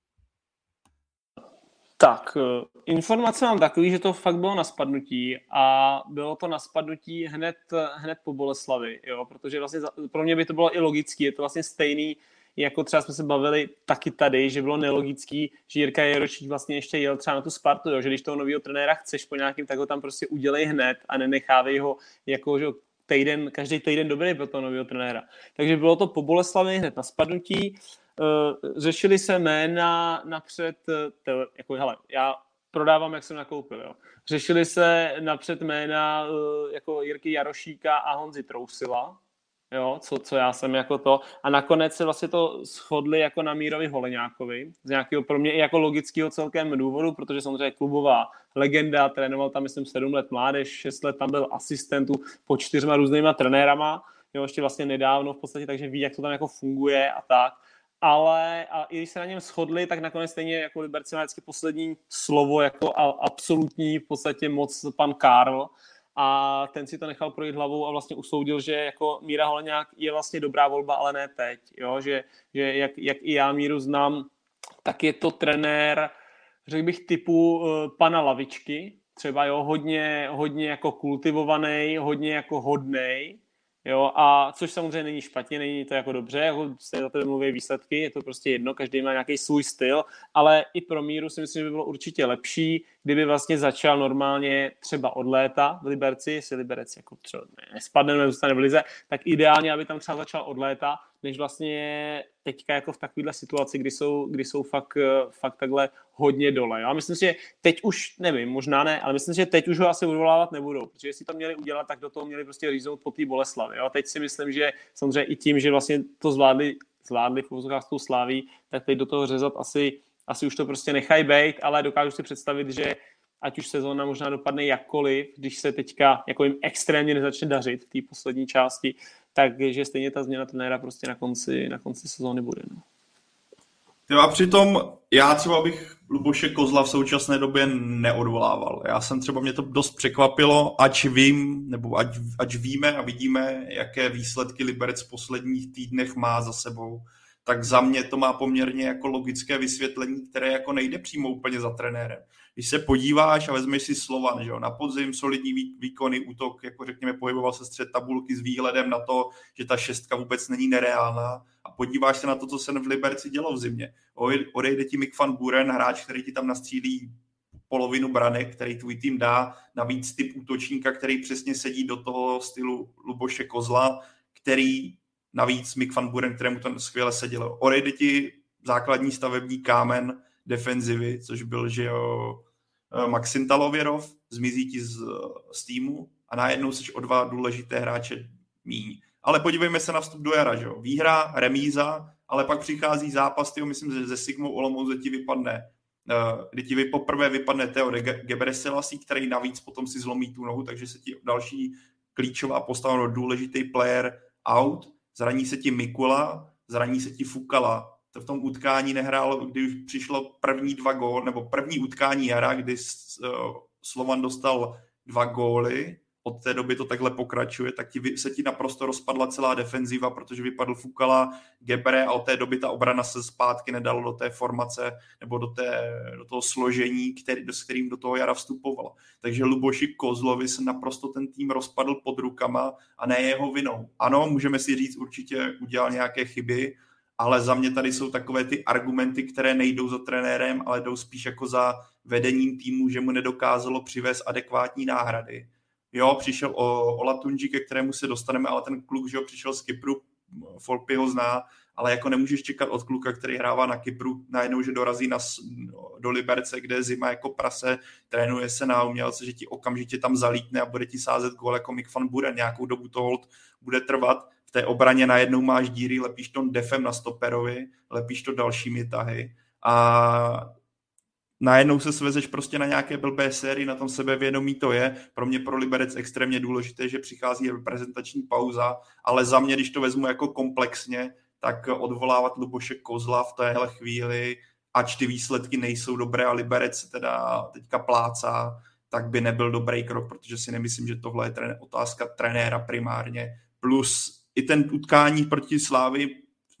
Speaker 6: Tak, eh, informace mám takový, že to fakt bylo na spadnutí a bylo to na spadnutí hned, hned po Boleslavi, jo, protože vlastně pro mě by to bylo i logický, je to vlastně stejný, jako třeba jsme se bavili taky tady, že bylo nelogický, že Jirka Jeročík vlastně ještě jel třeba na tu Spartu, jo, že když toho nového trenéra chceš po nějakým, tak ho tam prostě udělej hned a nenechávej ho jako že týden, každý týden dobrý pro toho nového trenéra. Takže bylo to po Boleslavi hned na spadnutí. Eh, řešili se jména napřed, eh, jako hele, já prodávám, jak jsem nakoupil. Jo. Řešili se napřed jména eh, jako Jirky Jarošíka a Honzi Trousila, jo, co, co já jsem jako to. A nakonec se vlastně to shodli jako na Mírovi Holeňákovi, z nějakého pro mě i jako logického celkem důvodu, protože samozřejmě klubová legenda, trénoval tam myslím 7 let mládež, 6 let tam byl asistentu po čtyřma různýma trenérama, jo, ještě vlastně nedávno v podstatě, takže ví, jak to tam jako funguje a tak. Ale a i když se na něm shodli, tak nakonec stejně jako Liberci má vždycky poslední slovo jako absolutní v podstatě moc pan Karl, a ten si to nechal projít hlavou a vlastně usoudil, že jako Míra Holeňák je vlastně dobrá volba, ale ne teď, jo? Že, že jak, jak, i já Míru znám, tak je to trenér, řekl bych, typu uh, pana Lavičky, třeba jo, hodně, hodně jako kultivovaný, hodně jako hodnej, Jo, a což samozřejmě není špatně, není to jako dobře, jako se za to mluví výsledky, je to prostě jedno, každý má nějaký svůj styl, ale i pro míru si myslím, že by bylo určitě lepší, kdyby vlastně začal normálně třeba od léta v Liberci, jestli Liberec jako třeba nespadne nebo zůstane v Lize, tak ideálně, aby tam třeba začal od léta, než vlastně teďka jako v takovéhle situaci, kdy jsou, kdy jsou fakt, fakt takhle hodně dole. Já myslím si, že teď už, nevím, možná ne, ale myslím si, že teď už ho asi odvolávat nebudou, protože jestli to měli udělat, tak do toho měli prostě říznout po té Boleslavi. Jo? A teď si myslím, že samozřejmě i tím, že vlastně to zvládli, zvládli v tou sláví, tak teď do toho řezat asi, asi už to prostě nechají být, ale dokážu si představit, že ať už sezóna možná dopadne jakkoliv, když se teďka jako jim extrémně nezačne dařit v té poslední části, takže stejně ta změna trenéra prostě na konci, na konci sezóny bude. No.
Speaker 8: Jo, a přitom já třeba bych Luboše Kozla v současné době neodvolával. Já jsem třeba, mě to dost překvapilo, ať vím, nebo ať, ať víme a vidíme, jaké výsledky Liberec v posledních týdnech má za sebou, tak za mě to má poměrně jako logické vysvětlení, které jako nejde přímo úplně za trenérem když se podíváš a vezmeš si Slovan, že jo, na podzim solidní výkony, útok, jako řekněme, pohyboval se střed tabulky s výhledem na to, že ta šestka vůbec není nereálná a podíváš se na to, co se v Liberci dělo v zimě. Odejde ti Mick van Buren, hráč, který ti tam nastřílí polovinu branek, který tvůj tým dá, navíc typ útočníka, který přesně sedí do toho stylu Luboše Kozla, který navíc Mick van Buren, kterému to skvěle sedělo. Odejde ti základní stavební kámen, defenzivy, což byl, že jo, eh, Maxim Talověrov, zmizí ti z, z týmu a najednou jsi o dva důležité hráče míň. Ale podívejme se na vstup do jara, že jo. Výhra, remíza, ale pak přichází zápas, tyjo, myslím, že ze Sigmou Olomouc, ti vypadne eh, kdy ti poprvé vypadne Teo Gebreselassie, který navíc potom si zlomí tu nohu, takže se ti další klíčová postava, důležitý player out, zraní se ti Mikula, zraní se ti Fukala, v tom utkání nehrál, když přišlo první dva gól, nebo první utkání jara, kdy eh, Slovan dostal dva góly, od té doby to takhle pokračuje, tak ti, se ti naprosto rozpadla celá defenziva, protože vypadl Fukala, Gebre a od té doby ta obrana se zpátky nedalo do té formace nebo do, té, do toho složení, který, s kterým do toho jara vstupovala. Takže Luboši Kozlovi se naprosto ten tým rozpadl pod rukama a ne jeho vinou. Ano, můžeme si říct, určitě udělal nějaké chyby, ale za mě tady jsou takové ty argumenty, které nejdou za trenérem, ale jdou spíš jako za vedením týmu, že mu nedokázalo přivést adekvátní náhrady. Jo, přišel o, o Latunji, ke kterému se dostaneme, ale ten kluk, že jo, přišel z Kypru, Folpy ho zná, ale jako nemůžeš čekat od kluka, který hrává na Kypru, najednou, že dorazí na, do Liberce, kde je zima jako prase, trénuje se na umělce, že ti okamžitě tam zalítne a bude ti sázet gól jako Mick van Buren. Nějakou dobu to hold bude trvat té obraně najednou máš díry, lepíš to defem na stoperovi, lepíš to dalšími tahy a najednou se svezeš prostě na nějaké blbé sérii, na tom sebevědomí to je. Pro mě pro Liberec extrémně důležité, že přichází reprezentační pauza, ale za mě, když to vezmu jako komplexně, tak odvolávat Luboše Kozla v téhle chvíli, ač ty výsledky nejsou dobré a Liberec teda teďka plácá, tak by nebyl dobrý krok, protože si nemyslím, že tohle je otázka trenéra primárně. Plus i ten utkání proti Slávy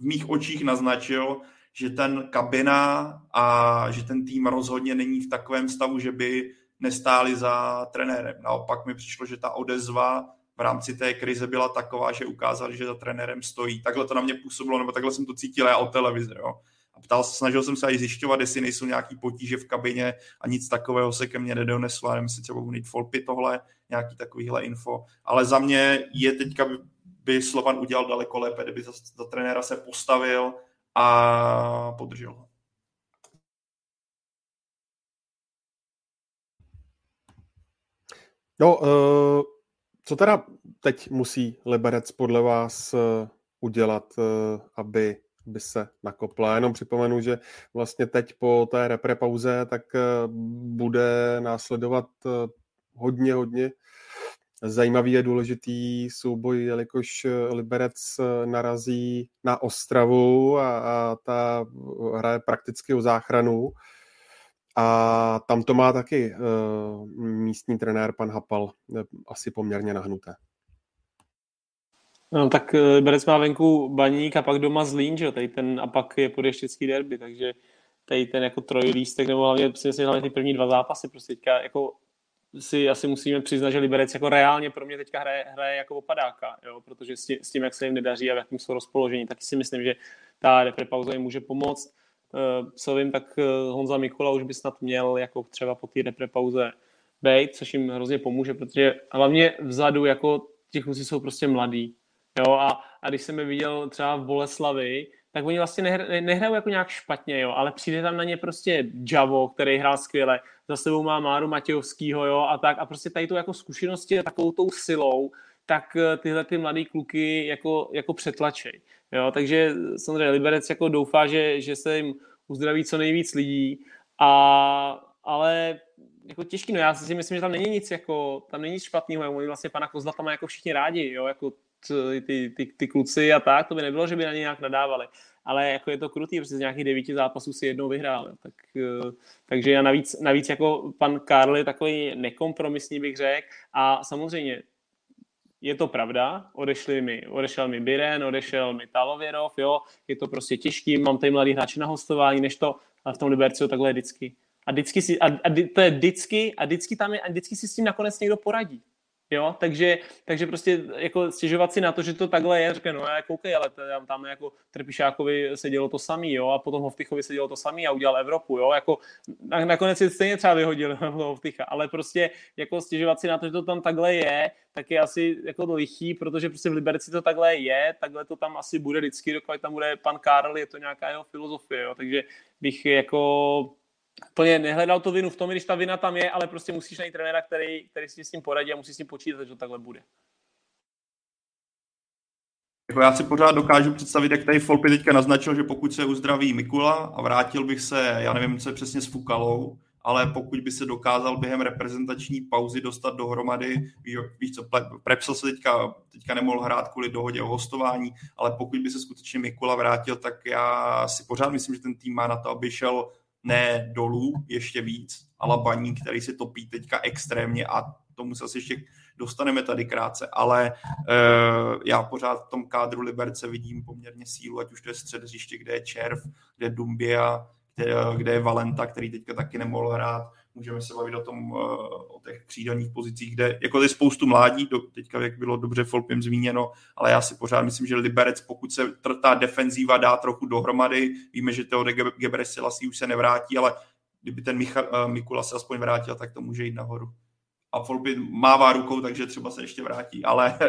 Speaker 8: v mých očích naznačil, že ten kabina a že ten tým rozhodně není v takovém stavu, že by nestáli za trenérem. Naopak mi přišlo, že ta odezva v rámci té krize byla taková, že ukázali, že za trenérem stojí. Takhle to na mě působilo, nebo takhle jsem to cítil já od televize. Jo. A ptal, snažil jsem se i zjišťovat, jestli nejsou nějaký potíže v kabině a nic takového se ke mně nedoneslo. Nevím, jestli třeba Unit Folpy tohle, nějaký takovýhle info. Ale za mě je teďka by Slovan udělal daleko lépe, kdyby za, za trenéra se postavil a podržel ho.
Speaker 5: No, uh, co teda teď musí Liberec podle vás uh, udělat, uh, aby by se nakopla. Jenom připomenu, že vlastně teď po té reprepauze tak bude následovat hodně, hodně zajímavý a důležitý souboj, jelikož eh, Liberec eh, narazí na Ostravu a, a ta hraje prakticky o záchranu. A tam to má taky uh, místní trenér, pan Hapal, asi poměrně nahnuté.
Speaker 6: No, tak Liberec má venku baník a pak doma Zlín, že? Tady ten, a pak je podještěcký derby, takže tady ten jako trojlístek, nebo hlavně, si hlavně ty první dva zápasy, prostě teďka jako si asi musíme přiznat, že Liberec jako reálně pro mě teďka hraje, hraje jako opadáka, jo? protože s tím, s tím, jak se jim nedaří a v jakým jsou rozpoložení, tak si myslím, že ta repre pauza jim může pomoct. Uh, co vím, tak uh, Honza Mikula už by snad měl jako třeba po té repre pauze být, což jim hrozně pomůže, protože hlavně vzadu jako ti kluci jsou prostě mladí. Jo? A, a když jsem je viděl třeba v Boleslavi, tak oni vlastně nehr, nehrajou jako nějak špatně, jo, ale přijde tam na ně prostě Javo, který hrál skvěle, za sebou má Máru Matějovskýho, jo, a tak, a prostě tady tu jako zkušenosti a takovou tou silou, tak eh, tyhle ty mladý kluky jako, jako přetlačej, jo, takže samozřejmě Liberec jako doufá, že, že se jim uzdraví co nejvíc lidí, a, ale jako těžký, no já si myslím, že tam není nic jako, tam není nic špatného, oni vlastně pana Kozla tam jako všichni rádi, jo, jako ty, ty, ty kluci a tak, to by nebylo, že by na ně nějak nadávali. Ale jako je to krutý, protože z nějakých devíti zápasů si jednou vyhrál. Tak, eh, takže já navíc, navíc jako pan Karl je takový nekompromisní, bych řekl. A samozřejmě je to pravda, odešli mi, odešel mi Biren, odešel mi Talověrov, jo, je to prostě těžký, mám tady mladý hráči na hostování, než to, v tom Liberci takhle je vždycky. A vždycky si, a, a, to je vždycky, a vždycky tam je, a vždycky si s tím nakonec někdo poradí. Jo, takže, takže prostě jako stěžovat si na to, že to takhle je, řekne, no já koukej, ale tam, tam jako Trpišákovi se dělo to samý, jo, a potom Hovtychovi se dělo to samý a udělal Evropu, jo, jako na, nakonec si stejně třeba vyhodil Hovtycha, ale prostě jako stěžovat si na to, že to tam takhle je, tak je asi jako lichý, protože prostě v Liberci to takhle je, takhle to tam asi bude vždycky, dokud tam bude pan Karl, je to nějaká jeho filozofie, jo, takže bych jako úplně nehledal to vinu v tom, když ta vina tam je, ale prostě musíš najít trenéra, který, který si s tím poradí a musí s tím počítat, že to takhle bude.
Speaker 8: Jako já si pořád dokážu představit, jak tady Folpy teďka naznačil, že pokud se uzdraví Mikula a vrátil bych se, já nevím, co je přesně s Fukalou, ale pokud by se dokázal během reprezentační pauzy dostat dohromady, víš co, Prepsel se teďka, teďka nemohl hrát kvůli dohodě o hostování, ale pokud by se skutečně Mikula vrátil, tak já si pořád myslím, že ten tým má na to, aby šel ne dolů ještě víc, ale baní, který se topí teďka extrémně a tomu se asi ještě dostaneme tady krátce, ale uh, já pořád v tom kádru Liberce vidím poměrně sílu, ať už to je střed kde je Červ, kde je Dumbia, kde, kde je Valenta, který teďka taky nemohl hrát, můžeme se bavit o tom, eh, o těch křídelních pozicích, kde jako je spoustu mládí, do, teďka jak bylo dobře Folpem zmíněno, ale já si pořád myslím, že Liberec, pokud se ta defenzíva dá trochu dohromady, víme, že Teode Gebreselassie už se nevrátí, ale kdyby ten Micha, uh, Mikula se aspoň vrátil, tak to může jít nahoru. A Folpy mává rukou, takže třeba se ještě vrátí, ale...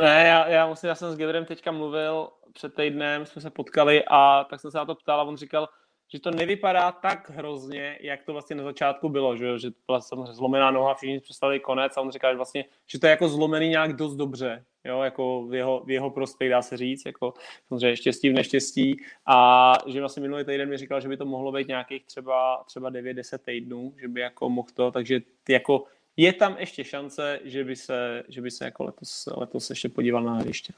Speaker 6: Ne, já, já musím, já jsem s Gebrem teďka mluvil před týdnem, jsme se potkali a tak jsem se na to ptal a on říkal, že to nevypadá tak hrozně, jak to vlastně na začátku bylo, že, že byla samozřejmě zlomená noha, všichni představili konec a on říká, že vlastně, že to je jako zlomený nějak dost dobře, jo, jako v jeho, v jeho prospěch dá se říct, jako samozřejmě štěstí v neštěstí. A že vlastně minulý týden mi říkal, že by to mohlo být nějakých třeba, třeba 9-10 týdnů, že by jako mohl to, takže jako je tam ještě šance, že by se, že by se jako letos, letos ještě podíval na hřiště.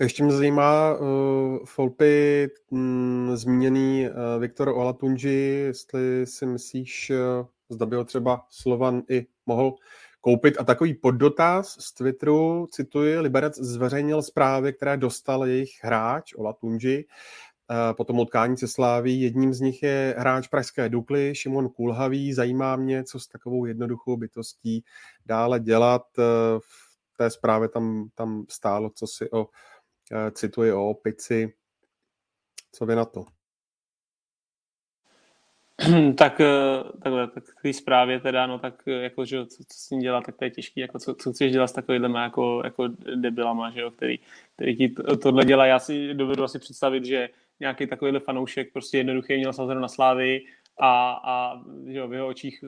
Speaker 5: Ještě mě zajímá uh, Folpy mm, zmíněný uh, Viktor Olatunji, jestli si myslíš, uh, zda by ho třeba Slovan i mohl koupit. A takový poddotaz z Twitteru, cituji, Liberec zveřejnil zprávy, které dostal jejich hráč Olatunji uh, po tom utkání se Sláví. Jedním z nich je hráč Pražské Dukly, Šimon Kulhavý. Zajímá mě, co s takovou jednoduchou bytostí dále dělat. Uh, v té zprávě tam, tam stálo, co si o cituji o opici. Co vy na to?
Speaker 6: tak eh, takhle, tak v té zprávě teda, no tak eh, jako, že co, co s ním dělat, tak to je těžký, jako co, co chceš dělat s takovýhlema jako, jako debilama, že jo, který, který ti tohle dělá. Já si dovedu asi představit, že nějaký takovýhle fanoušek prostě jednoduše měl sazeno na slávy a, a že jo, v jeho očích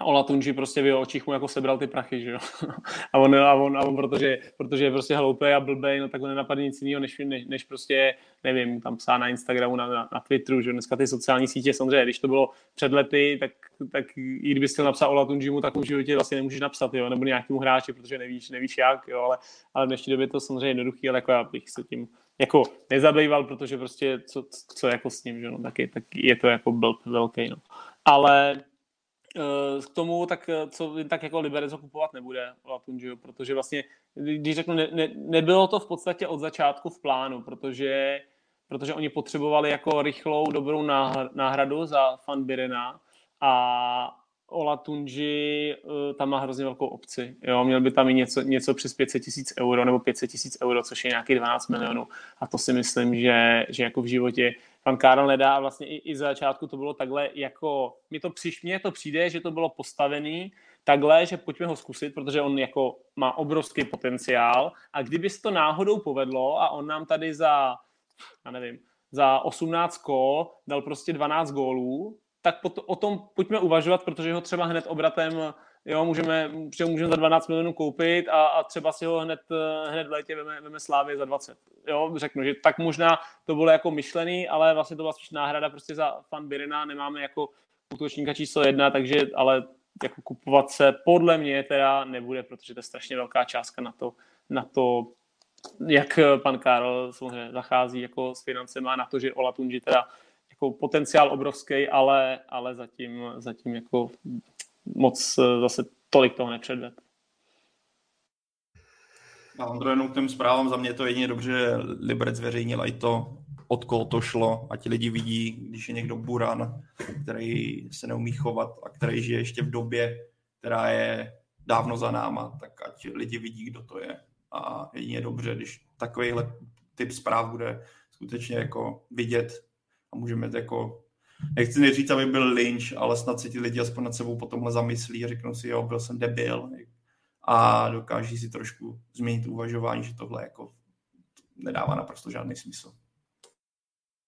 Speaker 6: Olatunji prostě v jeho očích mu jako sebral ty prachy, že jo. A on, a on, a on protože, protože je prostě hloupý a blbej, no tak on nenapadne nic jiného, než, než, než, prostě, nevím, tam psá na Instagramu, na, na, na Twitteru, že dneska ty sociální sítě, samozřejmě, když to bylo před lety, tak, tak i kdyby chtěl napsat Olatunjimu, tak už životě vlastně nemůžeš napsat, jo, nebo nějakému hráči, protože nevíš, nevíš jak, jo, ale, ale v dnešní době to samozřejmě jednoduchý, ale jako já bych se tím jako nezabýval, protože prostě co, co jako s ním, že no, tak je, tak je to jako blb velký, no. Ale k tomu, tak eh, co tak jako Liberec ho kupovat nebude, protože vlastně, když řeknu, ne, ne, nebylo to v podstatě od začátku v plánu, protože protože oni potřebovali jako rychlou, dobrou náhradu za Fan Birena a Ola Tunji uh, tam má hrozně velkou obci. Jo, měl by tam i něco, něco přes 500 tisíc euro nebo 500 tisíc euro, což je nějaký 12 milionů. A to si myslím, že, že jako v životě pan Karel nedá a vlastně i, i za začátku to bylo takhle jako, mi to přiš, mně to přijde, že to bylo postavený takhle, že pojďme ho zkusit, protože on jako má obrovský potenciál. A kdyby se to náhodou povedlo a on nám tady za, já nevím, za 18 kol dal prostě 12 gólů, tak o tom pojďme uvažovat, protože ho třeba hned obratem jo, můžeme, můžeme za 12 milionů koupit a, a třeba si ho hned, hned v létě veme, veme Slávě za 20. Jo, řeknu, že tak možná to bylo jako myšlený, ale vlastně to byla spíš náhrada prostě za fan Birina, nemáme jako útočníka číslo jedna, takže ale jako kupovat se podle mě teda nebude, protože to je strašně velká částka na to, na to jak pan Karl samozřejmě zachází jako s financemi a na to, že Ola Tunji teda jako potenciál obrovský, ale, ale zatím, zatím jako moc zase tolik toho nepředved.
Speaker 8: A Ondro, jenom k těm zprávám, za mě to jedině dobře, že Liberec zveřejnil i to, od koho to šlo a ti lidi vidí, když je někdo buran, který se neumí chovat a který žije ještě v době, která je dávno za náma, tak ať lidi vidí, kdo to je. A jedině dobře, když takovýhle typ zpráv bude skutečně jako vidět a můžeme jako nechci neříct, aby byl lynch, ale snad si ti lidi aspoň nad sebou potom zamyslí a řeknou si, jo, byl jsem debil a dokáží si trošku změnit uvažování, že tohle jako nedává naprosto žádný smysl.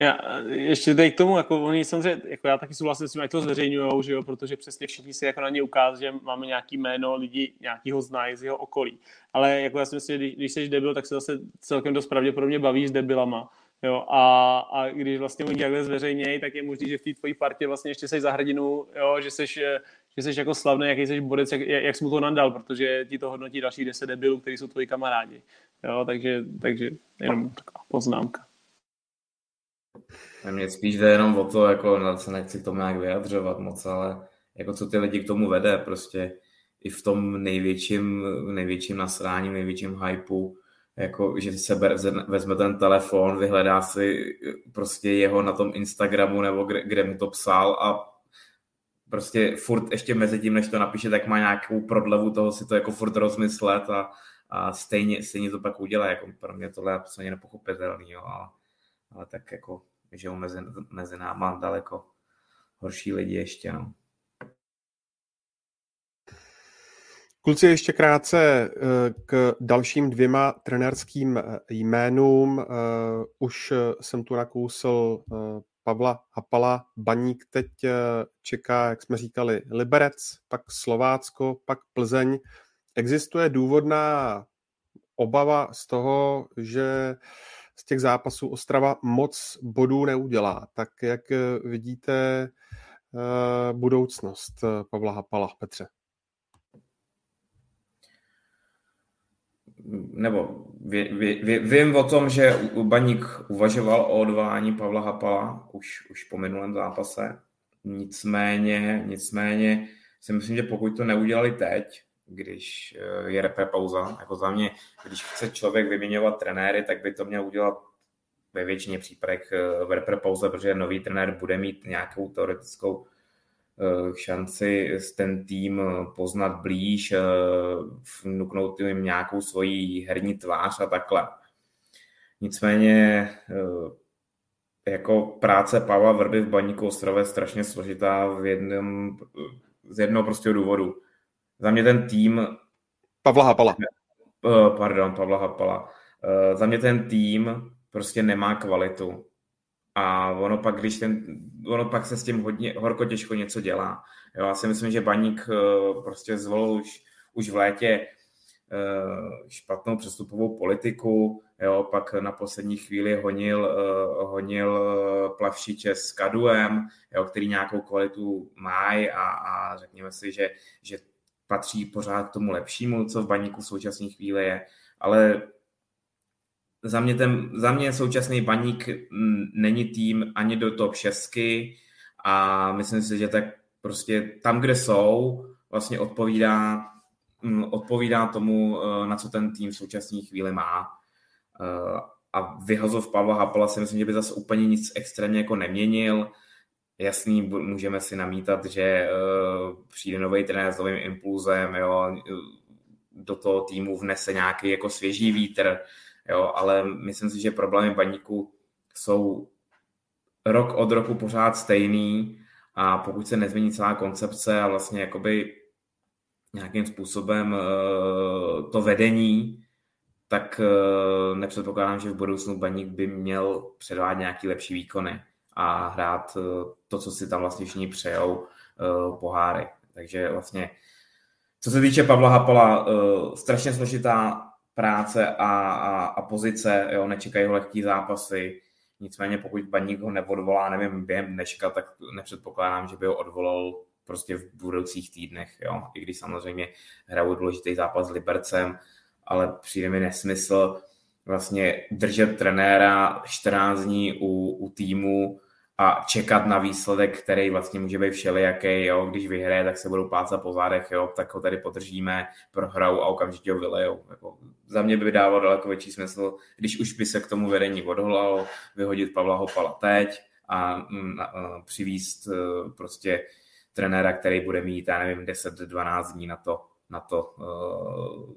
Speaker 6: Já, ještě tady k tomu, jako oni samozřejmě, jako já taky souhlasím s tím, ať to zveřejňujou, že jo, protože přesně všichni si jako na ně ukázat, že máme nějaký jméno, lidi nějaký ho znají z jeho okolí. Ale jako já si myslím, že když, když jsi debil, tak se zase celkem dost pravděpodobně bavíš s debilama. Jo, a, a když vlastně oni takhle zveřejnějí, tak je možný, že v té tvojí partě vlastně ještě jsi za hrdinu, jo, že jsi, že jsi jako slavný, jaký jsi bodec, jak, jak jsi mu to nandal, protože ti to hodnotí dalších deset debilů, kteří jsou tvoji kamarádi. Jo, takže, takže jenom taková poznámka.
Speaker 7: Mně spíš jde jenom o to, jako se nechci k tomu nějak vyjadřovat moc, ale jako co ty lidi k tomu vede, prostě i v tom největším, největším nasrání, největším hypeu, jako, že se vezme ten telefon, vyhledá si prostě jeho na tom Instagramu nebo kde, kde mu to psal a prostě furt ještě mezi tím, než to napíše, tak má nějakou prodlevu toho si to jako furt rozmyslet a, a stejně, stejně to pak udělá. Jako pro mě tohle je absolutně nepochopitelný, jo, ale, ale tak jako, že mezi, mezi náma daleko horší lidi ještě, no.
Speaker 5: Kluci, ještě krátce eh, k dalším dvěma trenérským eh, jménům. Eh, už jsem tu nakousl Pavla Hapala. Baník teď čeká, jak jsme říkali, Liberec, pak Slovácko, pak Plzeň. Existuje důvodná obava z toho, že z těch zápasů Ostrava moc bodů neudělá. Tak jak vidíte budoucnost Pavla Hapala, Petře?
Speaker 7: Nebo vy, vy, vy, vím o tom, že Baník uvažoval o odvolání Pavla Hapala už, už po minulém zápase. Nicméně, nicméně si myslím, že pokud to neudělali teď, když eh, je repre pauza, jako za mě, když chce člověk vyměňovat trenéry, tak by to měl udělat ve většině případech eh, v repre pauze, protože nový trenér bude mít nějakou teoretickou šanci ten tým poznat blíž, eh, vnuknout jim nějakou svoji herní tvář a takhle. Nicméně eh, jako práce Pavla Vrby v Baníku Ostrové je strašně složitá v jednom, z jednoho prostého důvodu. Za mě ten tým...
Speaker 5: Pavla Hapala.
Speaker 7: Pardon, Pavla Hapala. Za mě ten tým prostě nemá kvalitu a ono pak, když ten, ono pak se s tím hodně, horko těžko něco dělá. Jo, já si myslím, že Baník eh, prostě zvolil už, už v létě eh, špatnou přestupovou politiku, jo, pak na poslední chvíli honil, eh, honil Plavšiče s Kaduem, jo, který nějakou kvalitu má a, a řekněme si, že, že patří pořád k tomu lepšímu, co v Baníku v současné chvíli je, ale za mě, ten, za mě současný baník není tým ani do top 6 a myslím si, že tak prostě tam, kde jsou, vlastně odpovídá, odpovídá tomu, eh, na co ten tým v současné chvíli má. Eh, a vyhazov Pavla Hapala si myslím, že by zase úplně nic extrémně jako neměnil. Jasný, můžeme si namítat, že uh, přijde nový trenér s novým impulzem, jo, do toho týmu vnese nějaký jako svěží vítr, jo, ale myslím si, že problémy baníku jsou rok od roku pořád stejný a pokud se nezmění celá koncepce a vlastně jakoby nějakým způsobem uh, to vedení, tak uh, nepředpokládám, že v budoucnu baník by měl předvádět nějaký lepší výkony a hrát uh, to, co si tam vlastně všichni přejou, poháry. Takže vlastně co se týče Pavla Hapala, strašně složitá práce a, a, a pozice, jo, nečekají ho lehký zápasy, nicméně pokud baník ho neodvolá, nevím, během dneška, tak nepředpokládám, že by ho odvolal prostě v budoucích týdnech, jo, i když samozřejmě hrajou důležitý zápas s Libercem, ale přijde mi nesmysl vlastně držet trenéra 14 dní u, u týmu, a čekat na výsledek, který vlastně může být všelijaký, jo, když vyhraje, tak se budou plácat po zádech, jo, tak ho tady podržíme, prohrajou a okamžitě ho vylejou. Jako, za mě by dával daleko větší smysl, když už by se k tomu vedení odholalo, vyhodit Pavla Hopala teď a, mm, a, a přivíst uh, prostě trenéra, který bude mít, já nevím, 10-12 dní na to, na to uh,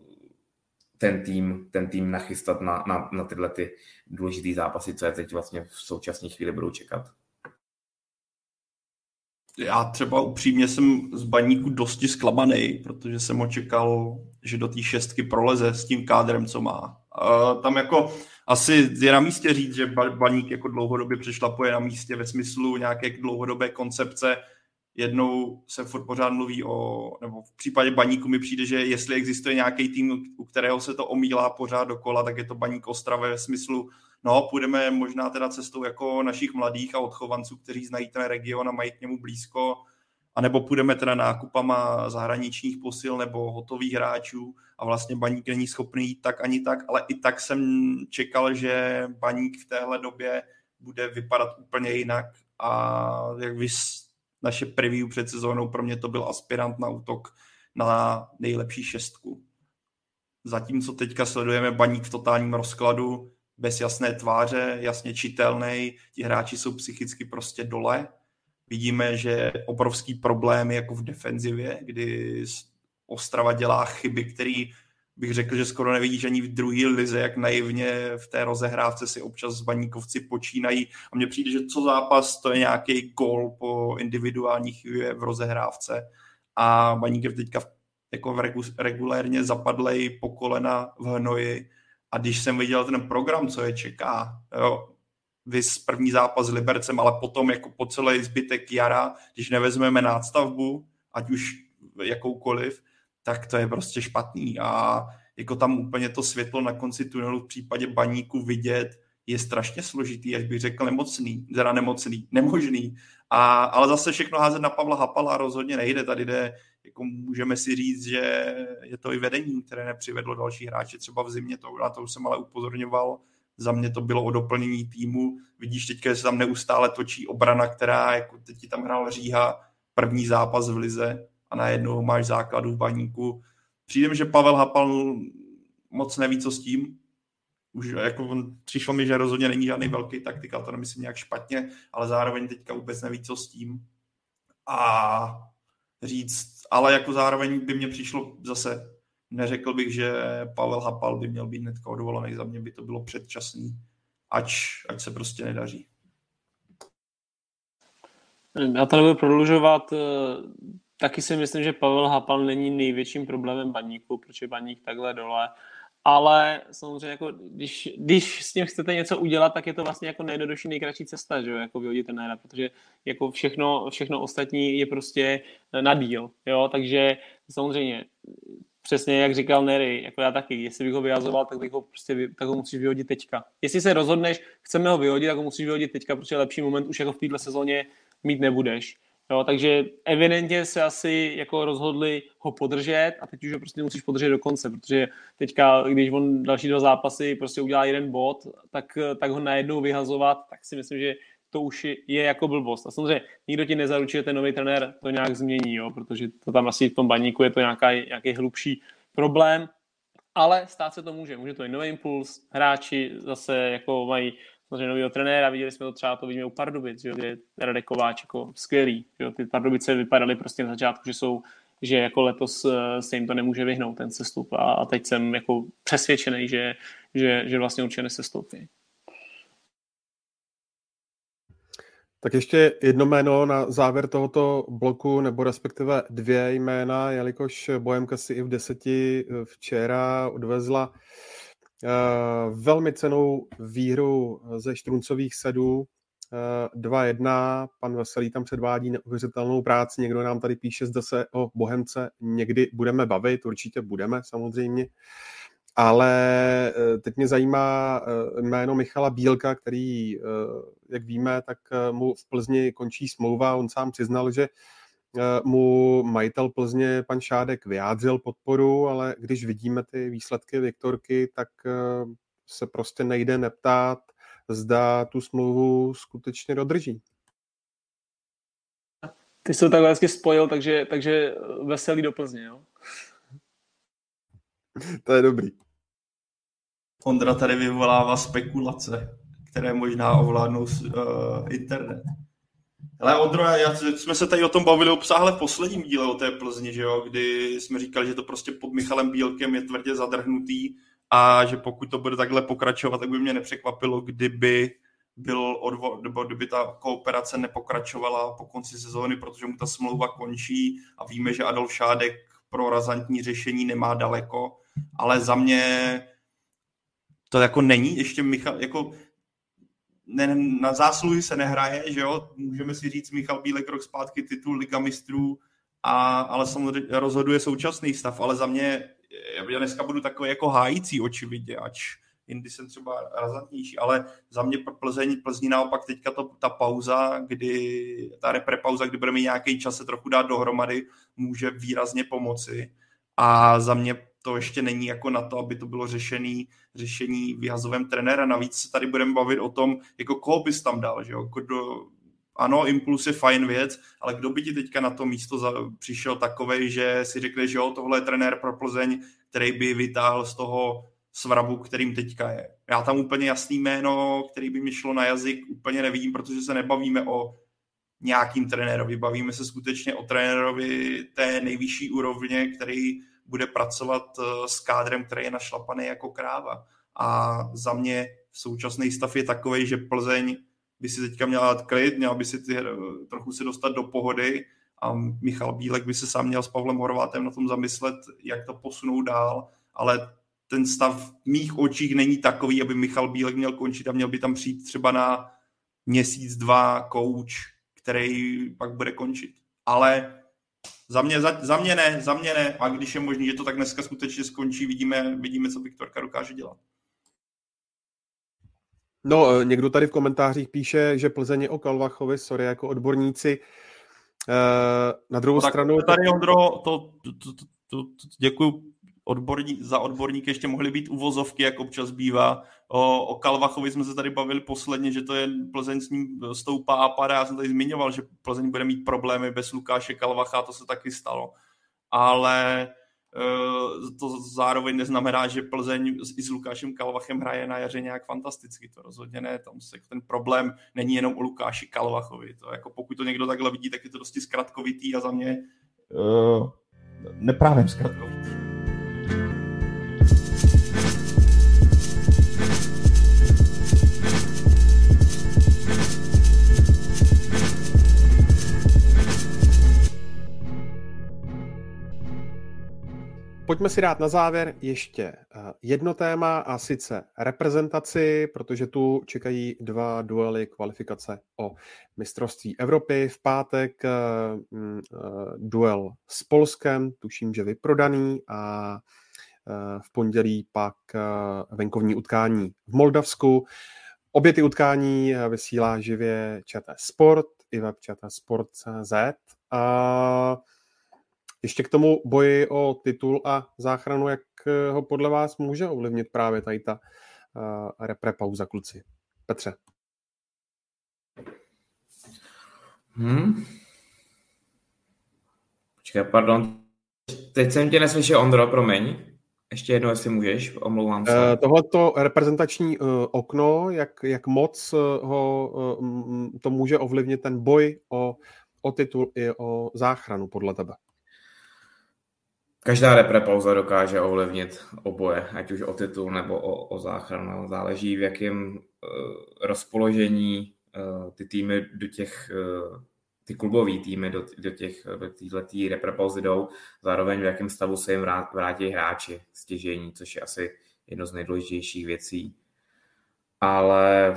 Speaker 7: ten tým, ten tým nachystat na, na, na tyhle ty důležité zápasy, co je teď vlastně v současné chvíli budou čekat
Speaker 8: já třeba upřímně jsem z baníku dosti zklamaný, protože jsem očekal, že do té šestky proleze s tím kádrem, co má. Uh, tam jako asi je na místě říct, že baník jako dlouhodobě přešlapuje na místě ve smyslu nějaké dlouhodobé koncepce. Jednou se furt pořád mluví o, nebo v případě baníku mi přijde, že jestli existuje nějaký tým, u kterého se to omílá pořád dokola, tak je to baník Ostrava ve smyslu No, půjdeme možná teda cestou jako našich mladých a odchovanců, kteří znají ten region a mají k němu blízko, anebo půjdeme teda nákupama zahraničních posil nebo hotových hráčů a vlastně Baník není schopný jít tak ani tak, ale i tak jsem čekal, že Baník v téhle době bude vypadat úplně jinak a jak vy naše preview před sezónou, pro mě to byl aspirant na útok na nejlepší šestku. Zatímco teďka sledujeme Baník v totálním rozkladu, bez jasné tváře, jasně čitelný, ti hráči jsou psychicky prostě dole. Vidíme, že obrovský problém jako v defenzivě, kdy Ostrava dělá chyby, který bych řekl, že skoro nevidíš ani v druhé lize, jak naivně v té rozehrávce si občas z baníkovci počínají. A mně přijde, že co zápas to je nějaký gol po individuální chybě v rozehrávce. A baník teďka jako regulérně zapadlej po kolena v hnoji a když jsem viděl ten program, co je čeká, jo, vys první zápas s Libercem, ale potom jako po celý zbytek jara, když nevezmeme nástavbu, ať už jakoukoliv, tak to je prostě špatný. A jako tam úplně to světlo na konci tunelu v případě baníku vidět je strašně složitý, až bych řekl nemocný, teda nemocný, nemožný. A, ale zase všechno házet na Pavla Hapala rozhodně nejde. Tady jde jako můžeme si říct, že je to i vedení, které nepřivedlo další hráče třeba v zimě, to, na to už jsem ale upozorňoval, za mě to bylo o doplnění týmu. Vidíš teďka, že se tam neustále točí obrana, která, jako teď tam hrál Říha, první zápas v Lize a najednou máš základu v baníku. Přijde že Pavel Hapal moc neví, co s tím. Už jako přišlo mi, že rozhodně není žádný velký taktik, ale to nemyslím nějak špatně, ale zároveň teďka vůbec neví, co s tím. A říct, ale jako zároveň by mě přišlo zase, neřekl bych, že Pavel Hapal by měl být hnedka odvolaný, za mě by to bylo předčasný, ač, ať se prostě nedaří.
Speaker 6: Já to nebudu prodlužovat, eh, taky si myslím, že Pavel Hapal není největším problémem baníku, protože baník takhle dole ale samozřejmě jako, když, když s tím chcete něco udělat, tak je to vlastně jako nejjednodušší, nejkratší cesta, že jo, jako vyhodit trenéra, protože jako všechno, všechno ostatní je prostě na díl, jo, takže samozřejmě přesně jak říkal Nery, jako já taky, jestli bych ho vyjazoval, tak bych ho prostě, tak ho musíš vyhodit teďka. Jestli se rozhodneš, chceme ho vyhodit, tak ho musíš vyhodit teďka, protože lepší moment už jako v této sezóně mít nebudeš. Jo, takže evidentně se asi jako rozhodli ho podržet a teď už ho prostě musíš podržet do konce, protože teďka, když on další dva zápasy prostě udělá jeden bod, tak, tak ho najednou vyhazovat, tak si myslím, že to už je, jako blbost. A samozřejmě nikdo ti nezaručí, že ten nový trenér to nějak změní, jo, protože to tam asi v tom baníku je to nějaký, nějaký hlubší problém. ale stát se to může. Může to být nový impuls, hráči zase jako mají samozřejmě nového trenéra, viděli jsme to třeba, to vidíme u Pardubic, že, je Radek Kováč jako skvělý. Že, ty Pardubice vypadaly prostě na začátku, že jsou že jako letos eh, se jim to nemůže vyhnout ten sestup a, a teď jsem jako přesvědčený, že, že, že vlastně určitě nesestoupí.
Speaker 5: Tak ještě jedno jméno na závěr tohoto bloku, nebo respektive dvě jména, jelikož Bohemka si i v deseti eh, včera odvezla velmi cenou výhru ze štruncových sedů 2-1. Pan Veselý tam předvádí neuvěřitelnou práci. Někdo nám tady píše, zda se o Bohemce někdy budeme bavit. Určitě budeme, samozřejmě. Ale eh, teď mě zajímá eh, jméno Michala Bílka, který, eh, jak víme, tak mu v Plzni končí smlouva. On sám přiznal, že mu majitel Plzně, pan Šádek, vyjádřil podporu, ale když vidíme ty výsledky Viktorky, tak se prostě nejde neptát, zda tu smlouvu skutečně dodrží.
Speaker 6: Ty jsi to takhle hezky spojil, takže, takže veselý do Plzně, jo?
Speaker 5: to je dobrý.
Speaker 8: Ondra tady vyvolává spekulace, které možná ovládnou uh, internet. Ale Ondro, já, jsme se tady o tom bavili obsáhle v posledním díle o té Plzni, že jo, kdy jsme říkali, že to prostě pod Michalem Bílkem je tvrdě zadrhnutý a že pokud to bude takhle pokračovat, tak by mě nepřekvapilo, kdyby byl odvo- nebo kdyby ta kooperace nepokračovala po konci sezóny, protože mu ta smlouva končí a víme, že Adolf Šádek pro razantní řešení nemá daleko, ale za mě to jako není ještě Michal, jako ne, na zásluhy se nehraje, že jo, můžeme si říct Michal Bílek rok zpátky titul Liga mistrů, a, ale samozřejmě rozhoduje současný stav, ale za mě já dneska budu takový jako hájící očividně, ač jindy jsem třeba razantnější, ale za mě Plzeň, Plzní naopak teďka to, ta pauza, kdy ta repre pauza, kdy budeme nějaký čas se trochu dát dohromady, může výrazně pomoci. A za mě to ještě není jako na to, aby to bylo řešený, řešení vyhazovém trenéra. Navíc se tady budeme bavit o tom, jako koho bys tam dal, že jo? Kdo, ano, impuls je fajn věc, ale kdo by ti teďka na to místo za, přišel takovej, že si řekne, že jo, tohle je trenér pro Plzeň, který by vytáhl z toho svrabu, kterým teďka je. Já tam úplně jasný jméno, který by mi šlo na jazyk, úplně nevidím, protože se nebavíme o nějakým trenérovi, bavíme se skutečně o trenérovi té nejvyšší úrovně, který bude pracovat eh, s kádrem, který je našlapaný jako kráva. A za mě současný stav je takový, že Plzeň by si teďka měla dát klid, měla by si ty, trochu se dostat do pohody a Michal Bílek by se sám měl s Pavlem Horvátem na tom zamyslet, jak to posunou dál, ale ten stav v mých očích není takový, aby Michal Bílek měl končit a měl by tam přijít třeba na měsíc, dva coach, který pak bude končit. Ale za mě, za, za mě ne, za mě ne. A když je možný, že to tak dneska skutečně skončí, vidíme, vidíme co Viktorka dokáže dělat.
Speaker 5: No, eh, někdo tady v komentářích píše, že Plzeň je o Kalvachovi, sorry, jako odborníci. Eh, na druhou no, stranu...
Speaker 8: Tady, Ondro, to, to, to, to, to děkuji odborní, za odborníky ještě mohly být uvozovky, jak občas bývá. O, o Kalvachovi jsme se tady bavili posledně, že to je Plzeň s ním stoupá a padá. Já jsem tady zmiňoval, že Plzeň bude mít problémy bez Lukáše Kalvacha, to se taky stalo. Ale Eh, to zároveň neznamená, že Plzeň i s Lukášem Kalvachem hraje na jaře nějak fantasticky. To rozhodně ne. Tam se ten problém není jenom u Lukáši Kalvachovi. To jako pokud to někdo takhle vidí, tak je to dosti zkratkovitý a za mě uh, neprávem zkratkovitý.
Speaker 5: Pojďme si dát na závěr ještě eh, jedno téma a sice reprezentaci, protože tu čekají dva duely kvalifikace o mistrovství Evropy. V pátek eh, mm, eh, duel s Polskem, tuším, že vyprodaný a v pondělí pak venkovní utkání v Moldavsku. Obě ty utkání vysílá živě ČT Sport i web ČT Sport.cz. A ještě k tomu boji o titul a záchranu, jak eh, ho podle vás může ovlivnit právě tady ta uh, repre pauza, kluci? Petře.
Speaker 7: Hmm. Počkej, pardon. Teď jsem tě neslyšel, Ondro, promiň. ještě jedno, jestli můžeš, omlouvám se.
Speaker 5: Uh, tohleto reprezentační uh, okno, jak, jak moc ho uh, to může ovlivnit ten boj o, o titul i o záchranu podle tebe?
Speaker 7: Každá reprepauza dokáže ovlivnit oboje, ať už o titul nebo o, o záchranu. Záleží v jakém uh, rozpoložení uh, ty týmy do těch uh, ty klubové týmy do, do těch do této reprepauzy jdou, zároveň v jakém stavu se jim vrát, vrátí hráči stěžení, což je asi jedno z nejdůležitějších věcí. Ale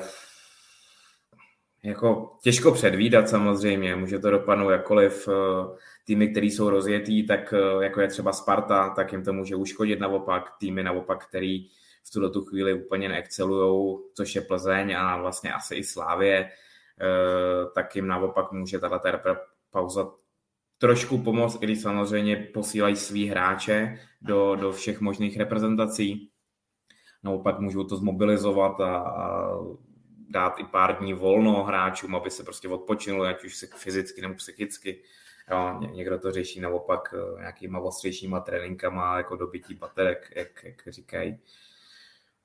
Speaker 7: jako těžko předvídat samozřejmě, může to dopadnout jakkoliv týmy, které jsou rozjetý, tak jako je třeba Sparta, tak jim to může uškodit naopak, týmy naopak, který v tuto tu chvíli úplně neexcelujou, což je Plzeň a vlastně asi i Slávě, Eh, tak jim naopak může tato pauza trošku pomoct, i když samozřejmě posílají svý hráče do, do všech možných reprezentací. Naopak můžou to zmobilizovat a, a dát i pár dní volno hráčům, aby se prostě odpočinuli, ať už se fyzicky nebo psychicky. Jo, někdo to řeší naopak eh, nějakýma ostřejšíma tréninkama, jako dobytí baterek, jak, jak říkají.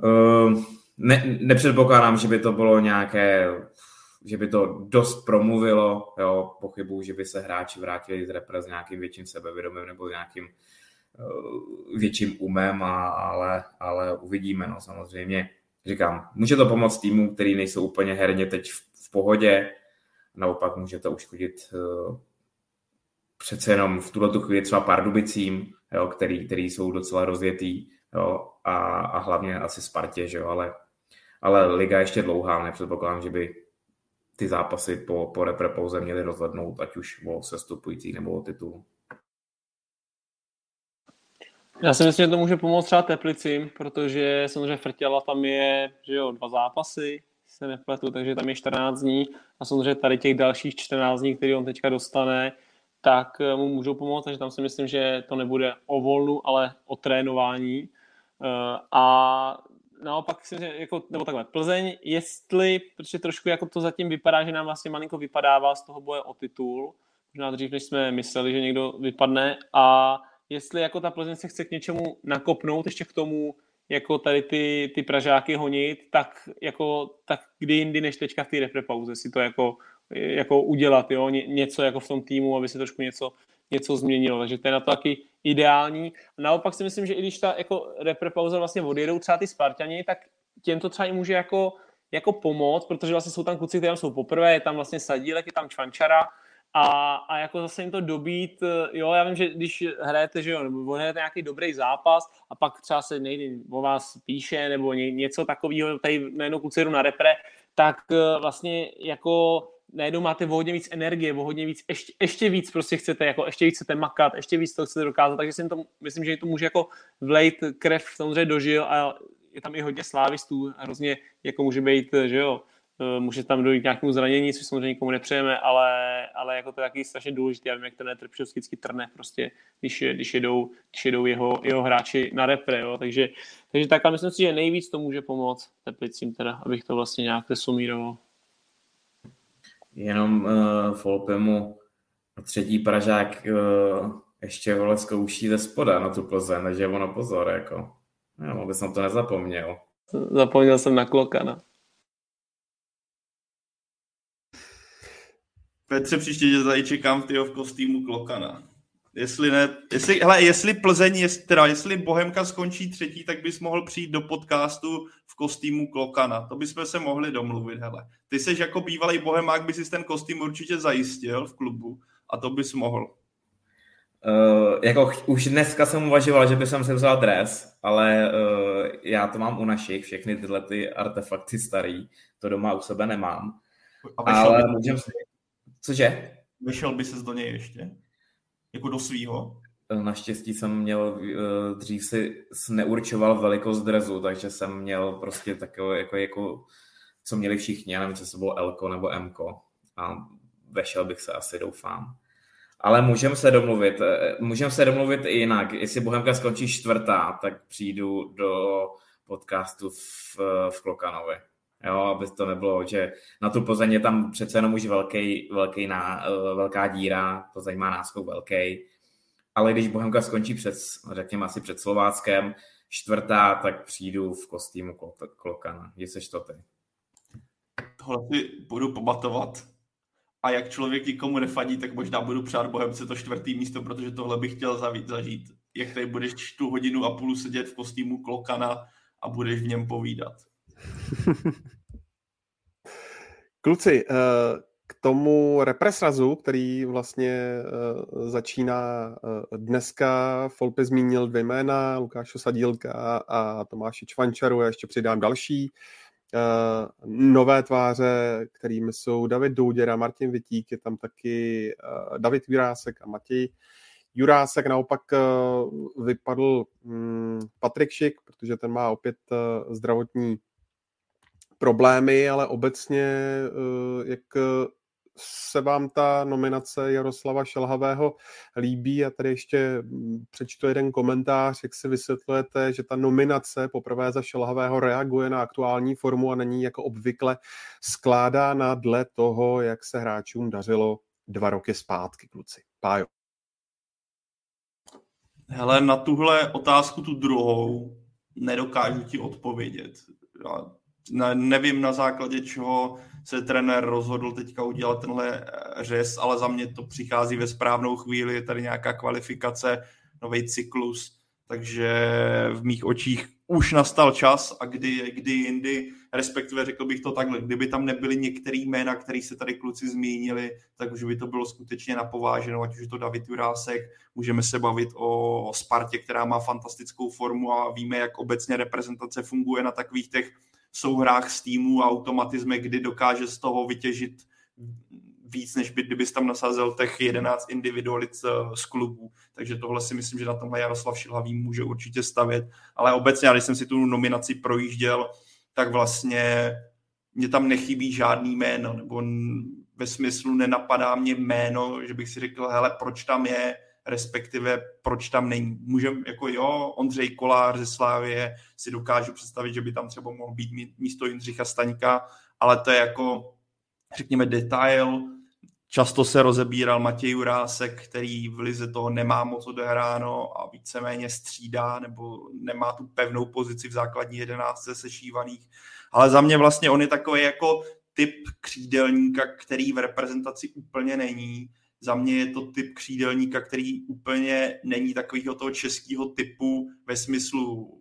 Speaker 7: Eh, ne, nepředpokládám, že by to bylo nějaké že by to dost promluvilo, jo, pochybuju, že by se hráči vrátili z repre s nějakým větším sebevědomím nebo nějakým uh, větším umem, a, ale, ale uvidíme, no samozřejmě. Říkám, může to pomoct týmu, který nejsou úplně herně teď v, v pohodě, naopak může to uškodit uh, přece jenom v tuto chvíli třeba Pardubicím, jo, který, který jsou docela rozjetý, jo, a, a hlavně asi Spartě, že jo, ale, ale liga ještě dlouhá, nepředpokládám, že by ty zápasy po, po reprepouze měly rozhodnout, ať už o sestupující nebo o titul.
Speaker 6: Já si myslím, že to může pomoct třeba Teplicím, protože samozřejmě Frtěla tam je že jo, dva zápasy, se nepletu, takže tam je 14 dní a samozřejmě tady těch dalších 14 dní, který on teďka dostane, tak eh, mu můžou pomoct, takže tam si myslím, že to nebude o volnu, ale o trénování. Eh, a naopak si, jako, nebo takhle, Plzeň, jestli, protože trošku jako to zatím vypadá, že nám vlastně malinko vypadává z toho boje o titul, možná dřív, než jsme mysleli, že někdo vypadne a jestli jako ta Plzeň se chce k něčemu nakopnout, ještě k tomu, jako tady ty, ty Pražáky honit, tak, jako, tak kdy jindy než teďka v té reprepauze si to jako, jako udělat, jo? Ně, něco jako v tom týmu, aby se trošku něco, něco změnilo. Takže to je na to taky ideální. Naopak si myslím, že i když ta jako repre pauza vlastně odjedou třeba ty Spartani, tak těm to třeba i může jako, jako pomoct, protože vlastně jsou tam kluci, kteří jsou poprvé, je tam vlastně Sadílek, je tam Čvančara, a, a jako zase jim to dobít, jo, já vím, že když hrajete, že jo, nebo hrajete nějaký dobrý zápas a pak třeba se nejde o vás píše nebo ně, něco takového, tady najednou kluci na repre, tak eh, vlastně jako najednou máte o hodně víc energie, o hodně víc, ještě, ještě víc prostě chcete, jako ještě víc chcete makat, ještě víc to chcete dokázat, takže si to, myslím, že to může jako vlejt krev samozřejmě dožil a je tam i hodně slávistů, hrozně jako může být, že jo, eh, může tam dojít k nějakému zranění, což samozřejmě nikomu nepřejeme, ale, ale jako to je taky strašně důležité. Já vím, jak ten Trpšovský vždycky trne prostě, když, když, jedou, když jedou jeho, jeho hráči na repre, jo. Takže, takže tak, ale myslím si, že nejvíc to může pomoct Teplicím teda, abych to vlastně nějak resumíroval.
Speaker 7: Jenom uh, Folpemu třetí Pražák uh, ještě vole zkouší ze spoda na tu Plzeň, takže ono pozor, jako. Abys na to nezapomněl.
Speaker 6: Zapomněl jsem na Klokana.
Speaker 8: Petře, příště tě tady čekám v, v kostýmu Klokana. Jestli ne, jestli, hele, jestli Plzeň, jest, teda jestli Bohemka skončí třetí, tak bys mohl přijít do podcastu v kostýmu Klokana. To bychom se mohli domluvit, hele. Ty seš jako bývalý Bohemák, by si ten kostým určitě zajistil v klubu a to bys mohl.
Speaker 7: Uh, jako už dneska jsem uvažoval, že bych si vzal dres, ale uh, já to mám u našich, všechny tyhle ty artefakty starý, to doma u sebe nemám.
Speaker 8: A ale by
Speaker 7: můžem si... Cože?
Speaker 8: Vyšel by se do něj ještě? Jako do svýho?
Speaker 7: Naštěstí jsem měl, uh, dřív si neurčoval velikost drezu, takže jsem měl prostě takové, jako, jako co měli všichni, já nevím, co to bylo Elko nebo Mko a vešel bych se asi, doufám. Ale můžeme se domluvit, eh, můžeme se domluvit i jinak. Jestli Bohemka skončí čtvrtá, tak přijdu do podcastu v, v Klokanovi. Jo, aby to nebylo, že na tu Plzeň je tam přece jenom už velký, velký ná, eh, velká díra, Plzeň má náskok velký, ale když Bohemka skončí před, řekněme asi před Slováckem, čtvrtá, tak přijdu v kostýmu Klokana. Jsi to ty.
Speaker 8: Tohle si budu pamatovat. A jak člověk nikomu nefadí, tak možná budu přát Bohemce to čtvrtý místo, protože tohle bych chtěl zažít. Jak tady budeš tu hodinu a půl sedět v kostýmu Klokana a budeš v něm povídat.
Speaker 5: Kluci, eh, k tomu represrazu, který vlastně eh, začíná eh, dneska, Folpy zmínil dvě jména, Lukáše Sadílka a Tomáše Čvančaru, já ještě přidám další nové tváře, kterými jsou David Douděra, Martin Vitík, je tam taky David Jurásek a Matěj Jurásek. Naopak vypadl hm, Patrik Šik, protože ten má opět zdravotní problémy, ale obecně, eh, jak se vám ta nominace Jaroslava Šelhavého líbí a tady ještě hm, přečtu jeden komentář, jak si vysvětlujete, že ta nominace poprvé za Šelhavého reaguje na aktuální formu a není jako obvykle skládána dle toho, jak se hráčům dařilo dva roky zpátky, kluci. Pájo.
Speaker 8: Hele, na tuhle otázku, tu druhou, nedokážu ti odpovědět. Já ne, nevím na základě čeho se trenér rozhodl teďka udělat tenhle eh, řez, ale za mě to přichází ve správnou chvíli, je tady nějaká kvalifikace, nový cyklus, takže v mých očích už nastal čas a kdy, kdy jindy, respektive řekl bych to takhle, kdyby tam nebyly některé jména, které se tady kluci zmínili, tak už by to bylo skutečně napováženo, ať už je to David Jurásek, můžeme se bavit o Spartě, která má fantastickou formu a víme, jak obecně reprezentace funguje na takových těch souhrách s týmu a automatizmy, kdy dokáže z toho vytěžit víc, než by, kdybys tam nasázel těch 11 individualit z klubů. Takže tohle si myslím, že na tomhle Jaroslav Šilhavý může určitě stavět. Ale obecně, když jsem si tu nominaci projížděl, tak vlastně mě tam nechybí žádný jméno, nebo ve smyslu nenapadá mě jméno, že bych si řekl, hele, proč tam je, respektive proč tam není. Můžeme, jako jo, Ondřej Kolář ze Slávie si dokážu představit, že by tam třeba mohl být místo Jindřicha Staňka, ale to je jako, řekněme, detail. Často se rozebíral Matěj Jurásek, který v Lize toho nemá moc odehráno a víceméně střídá nebo nemá tu pevnou pozici v základní jedenáctce sešívaných. Ale za mě vlastně on je takový jako typ křídelníka, který v reprezentaci úplně není za mě je to typ křídelníka, který úplně není takového toho českého typu ve smyslu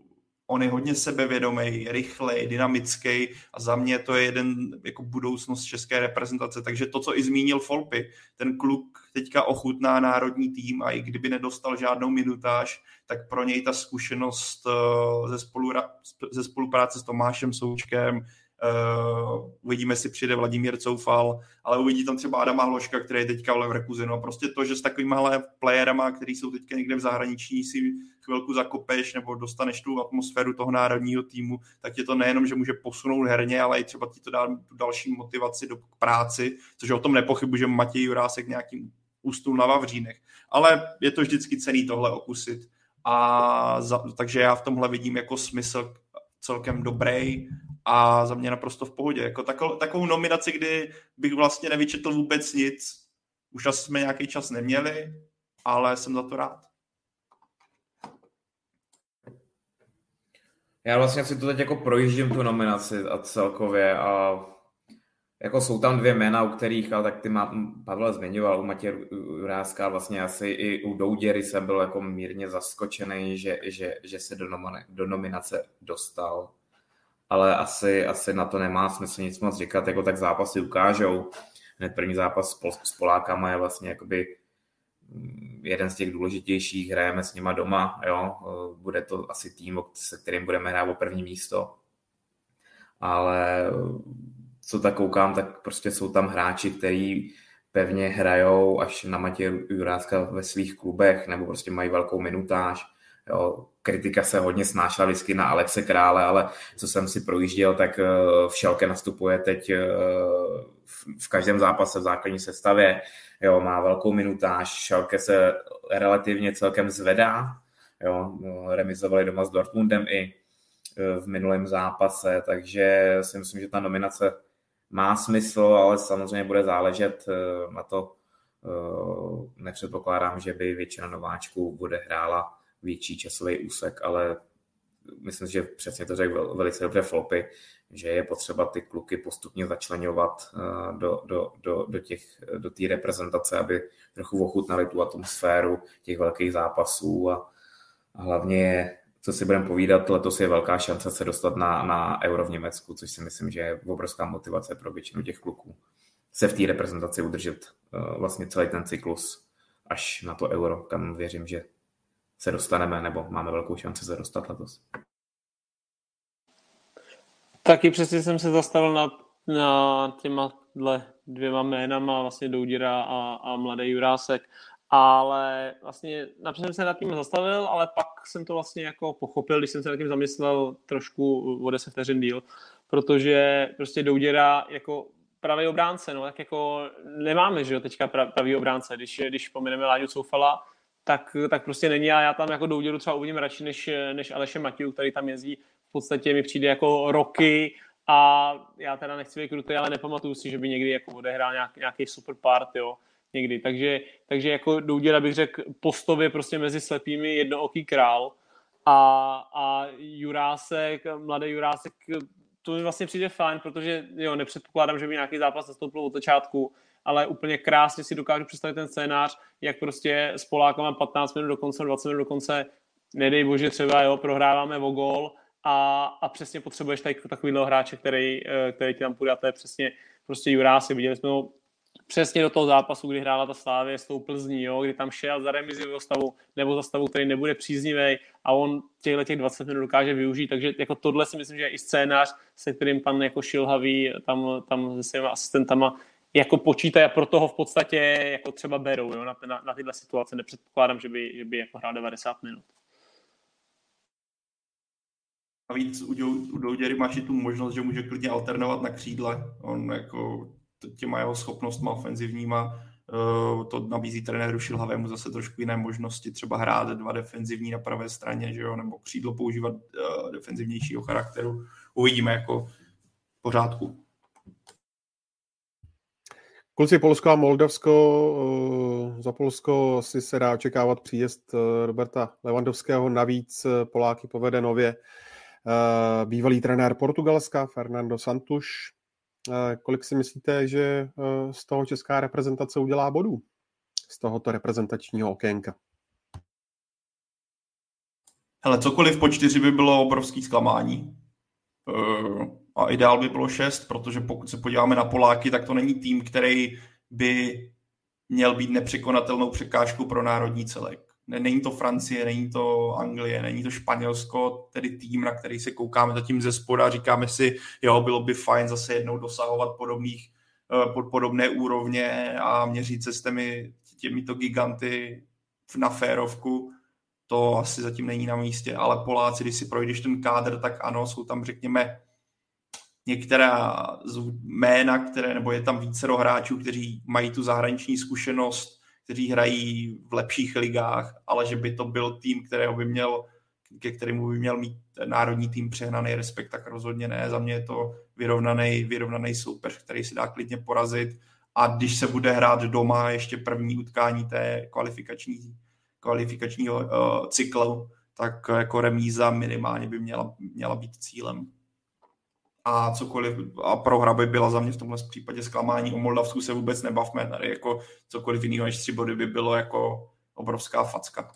Speaker 8: on je hodně sebevědomý, rychlej, dynamický a za mě to je jeden jako budoucnost české reprezentace. Takže to, co i zmínil Folpy, ten kluk teďka ochutná národní tým a i kdyby nedostal žádnou minutáž, tak pro něj ta zkušenost eh, ze, spolura, ze spolupráce s Tomášem Součkem, Uh, uvidíme, jestli přijde Vladimír Coufal, ale uvidí tam třeba Adama Hloška, který je teďka v Leverkusenu. A prostě to, že s takovými playerama, který jsou teďka někde v zahraničí, si chvilku zakopeš nebo dostaneš tu atmosféru toho národního týmu, tak je to nejenom, že může posunout herně, ale i třeba ti to dá tu další motivaci do práci, což o tom nepochybuji, že Matěj Jurásek nějakým ústul na Vavřínech. Ale je to vždycky cený tohle okusit. A za, takže já v tomhle vidím jako smysl celkem dobrý a za mě naprosto v pohodě. Jako takovou, takovou nominaci, kdy bych vlastně nevyčetl vůbec nic. Už asi jsme nějaký čas neměli, ale jsem za to rád.
Speaker 7: Já vlastně si to teď jako projíždím tu nominaci a celkově a jako jsou tam dvě jména, u kterých, ale tak ty má, Pavel zmiňoval, u Matěje Juráska, vlastně asi i u Douděry jsem byl jako mírně zaskočený, že, že, že se do, nomine, do nominace dostal ale asi, asi na to nemá smysl nic moc říkat, jako tak zápasy ukážou. Hned první zápas s Polákama je vlastně jakoby mm, jeden z těch důležitějších, hrajeme s nima doma, jo, bude to asi tým, se kterým budeme hrát o první místo, ale co tak koukám, tak prostě jsou tam hráči, kteří pevně hrajou až na Matěje Juráska ve svých klubech, nebo prostě mají velkou minutáž, Jo, kritika se hodně snášela vždycky na Alexe Krále, ale co jsem si projížděl, tak eh, v Šelke nastupuje teď eh, v každém zápase v základní sestavě. Jo, má velkou minutáž, Šelke se relativně celkem zvedá. Jo, remizovali doma s Dortmundem i eh, v minulém zápase, takže si myslím, že ta nominace má smysl, ale samozřejmě bude záležet na to, nepředpokládám, že by většina nováčků bude hrála větší časový úsek, ale myslím, že přesně to řekl velice dobře Flopy, že je potřeba ty kluky postupně začlenovat uh, do, do, do, do, těch, do té reprezentace, aby trochu ochutnali tu atmosféru těch velkých zápasů a, a hlavně co si budeme povídat, letos je velká šance se dostat na, na Euro v Německu, což si myslím, že je obrovská motivace pro většinu těch kluků se v té reprezentaci udržet uh, vlastně celý ten cyklus až na to Euro, kam věřím, že se dostaneme, nebo máme velkou šanci se dostat letos.
Speaker 6: Taky přesně jsem se zastavil na, na těma dvěma jménama, vlastně Doudira a, a Mladý Jurásek, ale vlastně napřed jsem se nad tím zastavil, ale pak jsem to vlastně jako pochopil, když jsem se nad tím zamyslel trošku o 10 vteřin díl, protože prostě Douděra jako pravý obránce, no, tak jako nemáme, že jo, teďka pravý obránce, když, když pomineme Láďu Soufala, tak, tak prostě není a já tam jako Douděru třeba uvidím radši než, než Aleše Matiu, který tam jezdí v podstatě mi přijde jako roky a já teda nechci být krutý, ale nepamatuju si, že by někdy jako odehrál nějak, nějaký super part, jo, někdy. Takže, takže jako Douděra bych řekl postově prostě mezi slepými jednooký král a, a Jurásek, mladý Jurásek, to mi vlastně přijde fajn, protože jo, nepředpokládám, že by nějaký zápas nastoupil od začátku, ale úplně krásně si dokážu představit ten scénář, jak prostě s Polákama 15 minut do konce, 20 minut do konce, nedej bože třeba, jo, prohráváme o gol a, a přesně potřebuješ tady takovýhle hráče, který, eh, který ti tam půjde a to je přesně prostě Jurásy. Viděli jsme ho přesně do toho zápasu, kdy hrála ta Slávě s tou Plzní, jo, kdy tam šel za remizivého stavu nebo za stavu, který nebude příznivý a on těchto těch 20 minut dokáže využít, takže jako tohle si myslím, že je i scénář, se kterým pan jako Šilhavý tam, tam se svými asistentama jako počítají a pro toho v podstatě jako třeba berou jo, na, na, na tyhle situace. Nepředpokládám, že by, že by jako hrál 90 minut.
Speaker 8: A víc u, u Douděry máš i tu možnost, že může klidně alternovat na křídle. On jako těma jeho schopnostma ofenzivníma eh, to nabízí trenéru Šilhavému zase trošku jiné možnosti, třeba hrát dva defenzivní na pravé straně, že jo, nebo křídlo používat uh, defenzivnějšího charakteru. Uvidíme jako pořádku.
Speaker 5: Kluci Polsko a Moldavsko, eh, za Polsko si se dá očekávat příjezd Roberta Levandovského, navíc Poláky povede nově bývalý trenér Portugalska Fernando Santuš, Kolik si myslíte, že eh, z toho česká reprezentace udělá bodů? Z tohoto reprezentačního okénka?
Speaker 8: Hele, cokoliv po čtyři by bylo obrovský zklamání. Eh, a ideál by bylo šest, protože pokud se podíváme na Poláky, tak to není tým, který by měl být nepřekonatelnou překážkou pro národní celek. Není to Francie, není to Anglie, není to Španělsko, tedy tým, na který se koukáme zatím ze spoda, říkáme si, jo, bylo by fajn zase jednou dosahovat podobných, eh, pod podobné úrovně a měřit se s těmi, těmito giganty na férovku, to asi zatím není na místě, ale Poláci, když si projdeš ten kádr, tak ano, jsou tam, řekněme, některá jména, které, nebo je tam více hráčů, kteří mají tu zahraniční zkušenost, kteří hrají v lepších ligách, ale že by to byl tým, kterého by měl, ke kterému by měl mít národní tým přehnaný respekt, tak rozhodně ne. Za mě je to vyrovnaný, vyrovnaný soupeř, který si dá klidně porazit. A když se bude hrát doma ještě první utkání té kvalifikační, kvalifikačního uh, cyklu, tak jako remíza minimálně by měla, měla být cílem a cokoliv, a prohra by byla za mě v tomhle případě zklamání. O Moldavsku se vůbec nebavme, tady jako cokoliv jiného než tři body by bylo jako obrovská facka.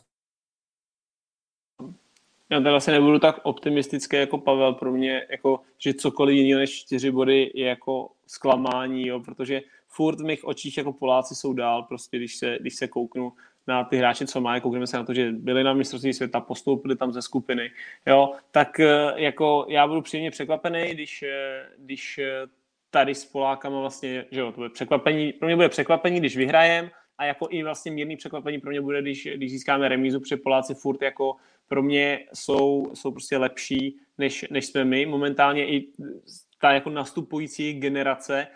Speaker 6: Já teda se nebudu tak optimistický jako Pavel, pro mě, jako, že cokoliv jiného než čtyři body je jako zklamání, jo, protože furt v mých očích jako Poláci jsou dál, prostě když se, když se kouknu na ty hráče, co má, koukneme se na to, že byli na mistrovství světa, postoupili tam ze skupiny, jo, tak eh, jako já budu příjemně překvapený, když, eh, když eh, tady s Polákama vlastně, že jo, to bude překvapení, pro mě bude překvapení, když vyhrajem a jako i vlastně mírný překvapení pro mě bude, když, když získáme remízu, protože Poláci furt jako pro mě jsou, jsou prostě lepší, než, než jsme my. Momentálně i ta jako nastupující generace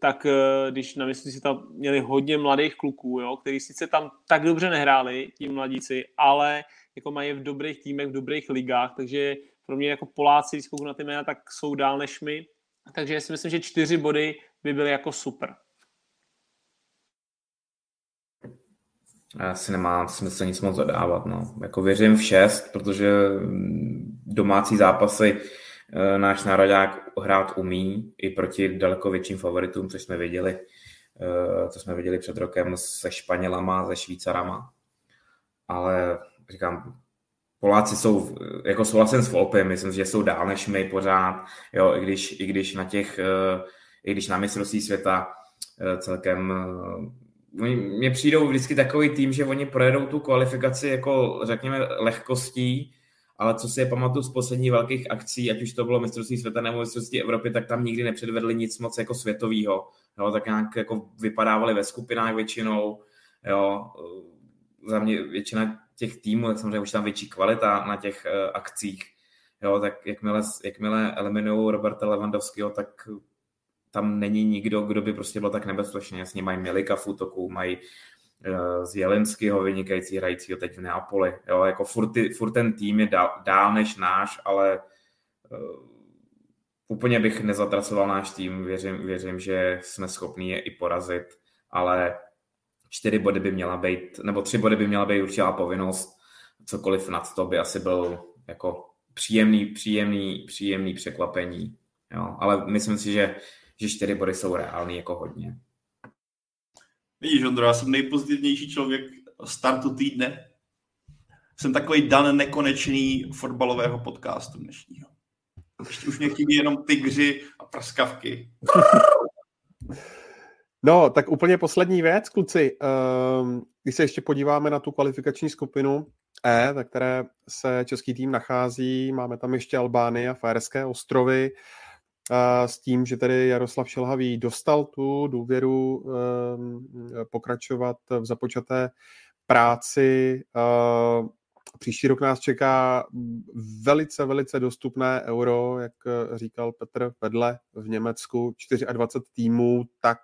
Speaker 6: tak eh, když na si tam měli hodně mladých kluků, jo, kteří sice tam tak dobře nehráli, ti mladíci, ale jako mají v dobrých týmech, v dobrých ligách, takže pro mě jako Poláci, když na ty jména, tak jsou dál než my, takže si myslím, že čtyři body by byly jako super.
Speaker 7: Já si nemá smysl nic moc zadávat. No. Jako věřím v šest, protože domácí zápasy náš národák hrát umí i proti daleko větším favoritům, což jsme viděli, eh, co jsme viděli před rokem se Španělama, se Švýcarama. Ale říkám, Poláci jsou, jako souhlasím s Volpem, myslím, že jsou dál než my pořád, jo, i když, i když na těch, eh, i když na mistrovství světa celkem mně přijdou vždycky takový tým, že oni projedou tu kvalifikaci jako řekněme lehkostí, ale co si je pamatuju z posledních velkých akcí, ať už to bylo mistrovství světa nebo mistrovství Evropy, tak tam nikdy nepředvedli nic moc jako světového. Jo, tak nějak jako vypadávali ve skupinách většinou. Jo, za mě většina těch týmů, tak samozřejmě už tam větší kvalita na těch uh, akcích. Jo, tak jakmile, jakmile eliminují Roberta Lewandowského, tak tam není nikdo, kdo by prostě byl tak nebezpečný. Jasně mají Milika v útoku, mají z Jelenského vynikající hrajícího teď v Neapoli. Jo, jako furt, ty, furt ten tým je dál, dál než náš, ale uh, úplně bych nezatracoval náš tým. Věřím, věřím, že jsme schopni je i porazit, ale čtyři body by měla být, nebo tři body by měla být určitá povinnost. Cokoliv nad to by asi byl jako příjemný, příjemný, příjemný překvapení. Jo, ale myslím si, že že čtyři body jsou reální jako hodně.
Speaker 8: Vidíš, Ondro, já jsem nejpozitivnější člověk startu týdne. Jsem takový dan nekonečný fotbalového podcastu dnešního. Ještě už mě chybí jenom tygři a praskavky.
Speaker 5: No, tak úplně poslední věc, kluci. Ehm, když se ještě podíváme na tu kvalifikační skupinu E, ve které se český tým nachází, máme tam ještě Albány a Fajerské ostrovy s tím, že tedy Jaroslav Šelhavý dostal tu důvěru ehm, pokračovat v započaté práci. Ehm, příští rok nás čeká velice, velice dostupné euro, jak říkal Petr Vedle v Německu, 24 týmů, tak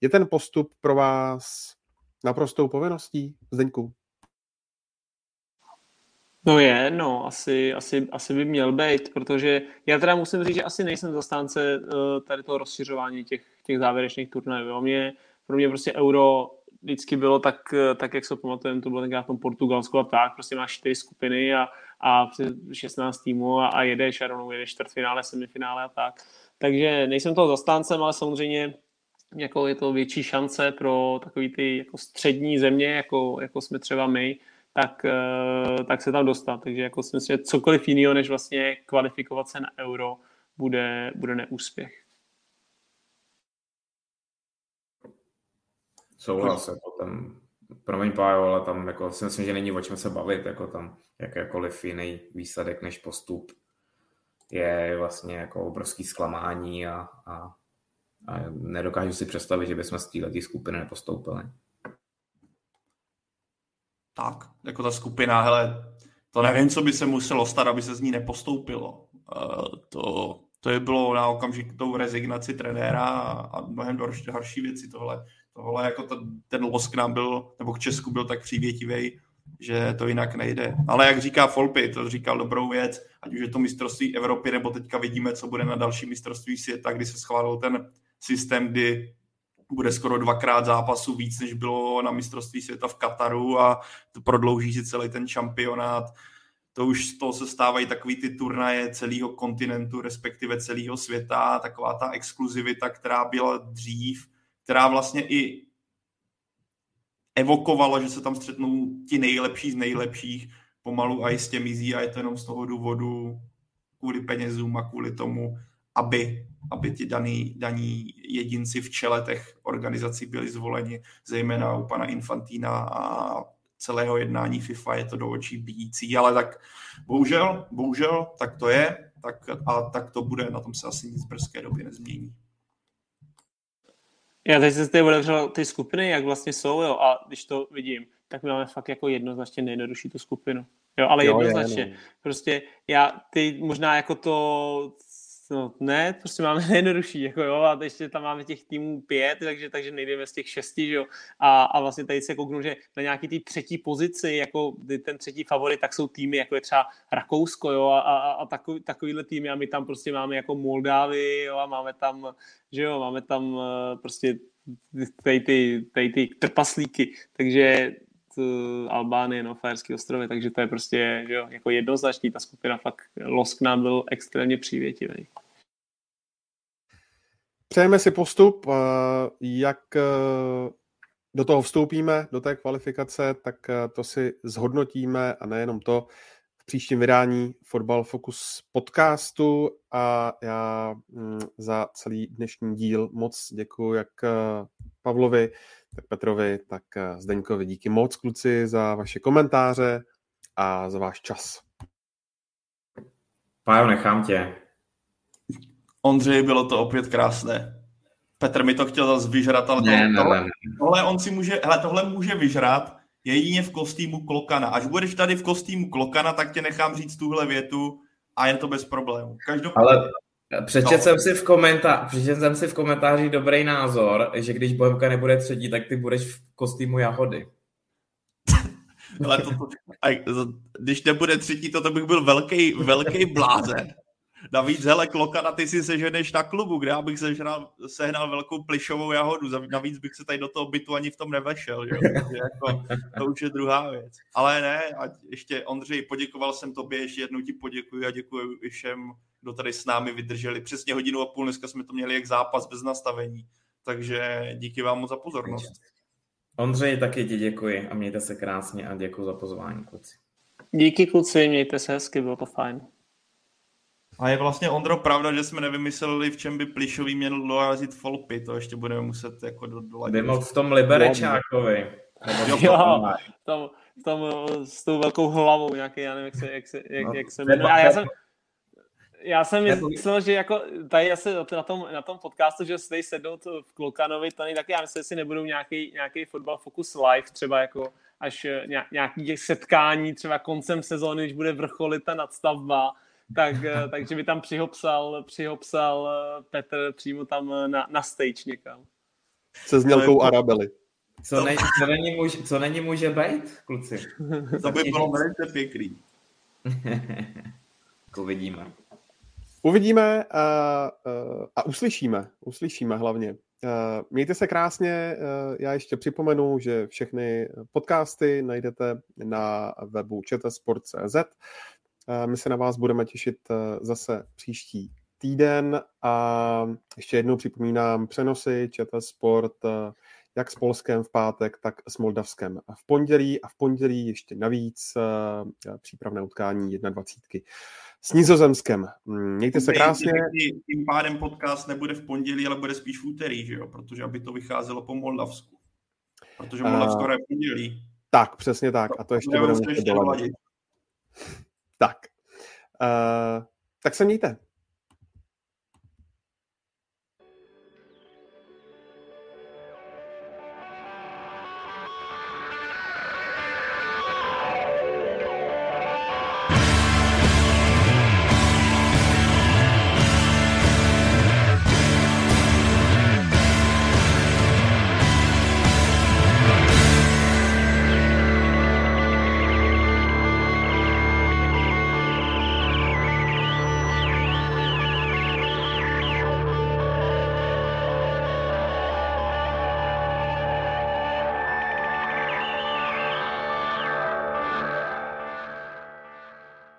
Speaker 5: je ten postup pro vás naprostou povinností, Zdeňku?
Speaker 6: No je, no, asi, asi, asi by měl být, protože já teda musím říct, že asi nejsem zastánce uh, tady toho rozšiřování těch, těch závěrečných turnajů. Mě, pro mě prostě euro vždycky bylo tak, eh, tak jak se pamatujeme, to bylo tenkrát v tom Portugalsku a tak, prostě máš čtyři skupiny a, a 16 týmů a, a jedeš a rovnou jedeš čtvrtfinále, semifinále a tak. Takže nejsem toho zastáncem, ale samozřejmě jako je to větší šance pro takový ty jako střední země, jako, jako jsme třeba my, tak, eh, tak se tam dostat. Takže jako si myslím, že cokoliv jiného, než vlastně kvalifikovat se na euro, bude, bude neúspěch.
Speaker 7: Souhlas, jako tam, promiň Pájo, ale tam jako si myslím, že není o čem se bavit, jako tam jakékoliv jiný výsledek než postup je vlastně jako obrovský zklamání a, a, a nedokážu si představit, že bychom z této skupiny nepostoupili
Speaker 8: tak, jako ta skupina, hele, to nevím, co by se muselo stát, aby se z ní nepostoupilo. Uh, to, to je bylo na okamžitou rezignaci trenéra a, a mnohem horší, horší věci. Tohle, tohle jako ta, ten los k nám byl, nebo k Česku byl tak přívětivý, že to jinak nejde. Ale jak říká Folpy, to říkal dobrou věc, ať už je to mistrovství Evropy, nebo teďka vidíme, co bude na další mistrovství světa, kdy se schválil ten systém, kdy bude skoro dvakrát zápasu víc, než bylo na mistrovství světa v Kataru a to prodlouží si celý ten šampionát. To už z toho se stávají takový ty turnaje celého kontinentu, respektive celého světa, taková ta exkluzivita, která byla dřív, která vlastně i evokovala, že se tam střetnou ti nejlepší z nejlepších, pomalu a jistě mizí a je to jenom z toho důvodu kvůli penězům a kvůli tomu, aby aby ti daný, daní jedinci v čele těch organizací byli zvoleni, zejména u pana Infantína a celého jednání FIFA je to do očí bíjící, ale tak bohužel, bohužel, tak to je tak, a tak to bude, na tom se asi nic v brzké době nezmění.
Speaker 6: Já teď jsem si otevřel ty skupiny, jak vlastně jsou, jo, a když to vidím, tak my máme fakt jako jednoznačně nejjednodušší tu skupinu. Jo, ale jo, jednoznačně. Je, no. Prostě já, ty možná jako to No ne, prostě máme nejjednodušší, jako jo, a ještě tam máme těch týmů pět, takže, takže nejdeme z těch šesti, že jo, a, a vlastně tady se kouknu, že na nějaký té třetí pozici, jako ten třetí favorit, tak jsou týmy, jako je třeba Rakousko, jo, a, a, a takový, takovýhle týmy a my tam prostě máme jako Moldávy, jo, a máme tam, že jo, máme tam eh, prostě tady ty, tady ty trpaslíky, takže Albánie, no, Fajerský ostrovy, takže to je prostě že jo, jako jednoznačný, ta skupina fakt, Losk nám byl extrémně přívětivý.
Speaker 5: Přejeme si postup, jak do toho vstoupíme, do té kvalifikace, tak to si zhodnotíme a nejenom to, příštím vydání Fotbal Focus podcastu a já mm, za celý dnešní díl moc děkuji jak eh, Pavlovi, tak Petrovi, tak eh, Zdeňkovi. Díky moc, kluci, za vaše komentáře a za váš čas.
Speaker 7: Pájo, nechám tě.
Speaker 8: Ondřej, bylo to opět krásné. Petr mi to chtěl zase vyžrat, ale
Speaker 7: ne,
Speaker 8: tohle,
Speaker 7: ne, ne.
Speaker 8: tohle on si může, hele, tohle může vyžrat, jedině v kostýmu Klokana. Až budeš tady v kostýmu Klokana, tak tě nechám říct tuhle větu a je to bez problému.
Speaker 7: Každopádně... Ale přečet, no. jsem si v komentá... přečet jsem si v komentáři dobrý názor, že když Bohemka nebude třetí, tak ty budeš v kostýmu Jahody.
Speaker 8: Ale to, to, když nebude třetí, to, to bych byl velký, velký blázen. Navíc, hele, Klokana, ty si seženeš na klubu, kde já bych sežral, sehnal velkou plišovou jahodu. Navíc bych se tady do toho bytu ani v tom nevešel. Že? jako, to už je druhá věc. Ale ne, a ještě Ondřej, poděkoval jsem tobě, ještě jednou ti poděkuji a děkuji i všem, kdo tady s námi vydrželi. Přesně hodinu a půl, dneska jsme to měli jak zápas bez nastavení. Takže díky vám moc za pozornost.
Speaker 7: Ondřej, taky ti děkuji a mějte se krásně a děkuji za pozvání, kluci.
Speaker 6: Díky kluci, mějte se hezky, bylo to fajn.
Speaker 8: A je vlastně, Ondro, pravda, že jsme nevymysleli, v čem by Plišový měl dorazit Folpy, to ještě budeme muset jako do,
Speaker 7: doladit. By v tom Liberečákovi.
Speaker 6: Jo, jo tam, tam s tou velkou hlavou nějaký, já nevím, jak se, jak se, jak, no, jak se jmenuje. A já jsem, já jsem myslel, že jako tady asi na tom, na tom podcastu, že tady sednout v Klokanovi, není taky, já myslím, že si nebudou nějaký, nějaký fotbal Focus Live, třeba jako až nějaký těch setkání, třeba koncem sezóny, když bude vrcholit ta nadstavba, tak, eh, takže by tam přihopsal, přihopsal eh, Petr přímo tam eh, na, na stage někam.
Speaker 5: Se znělkou Arabely.
Speaker 7: Co, ne, co, není může, co není může být, kluci?
Speaker 8: To by bylo velice pěkný.
Speaker 7: Uvidíme.
Speaker 5: Uvidíme a, a uslyšíme. Uslyšíme hlavně. Mějte se krásně. Já ještě připomenu, že všechny podcasty najdete na webu čtsport.cz. My se na vás budeme těšit eh, zase příští týden a ještě jednou připomínám přenosy ČT Sport eh, jak s Polskem v pátek, tak s Moldavskem v pondělí a v pondělí ještě navíc eh, přípravné utkání 21. s Nizozemskem. Mm, mějte se krásně.
Speaker 8: Tím pádem podcast nebude v pondělí, ale bude spíš v úterý, že jo? protože aby to vycházelo po Moldavsku. Protože Moldavsko je v pondělí.
Speaker 5: Tak, přesně tak. A to ještě budeme muset doladit. Tak. Uh, tak se mějte.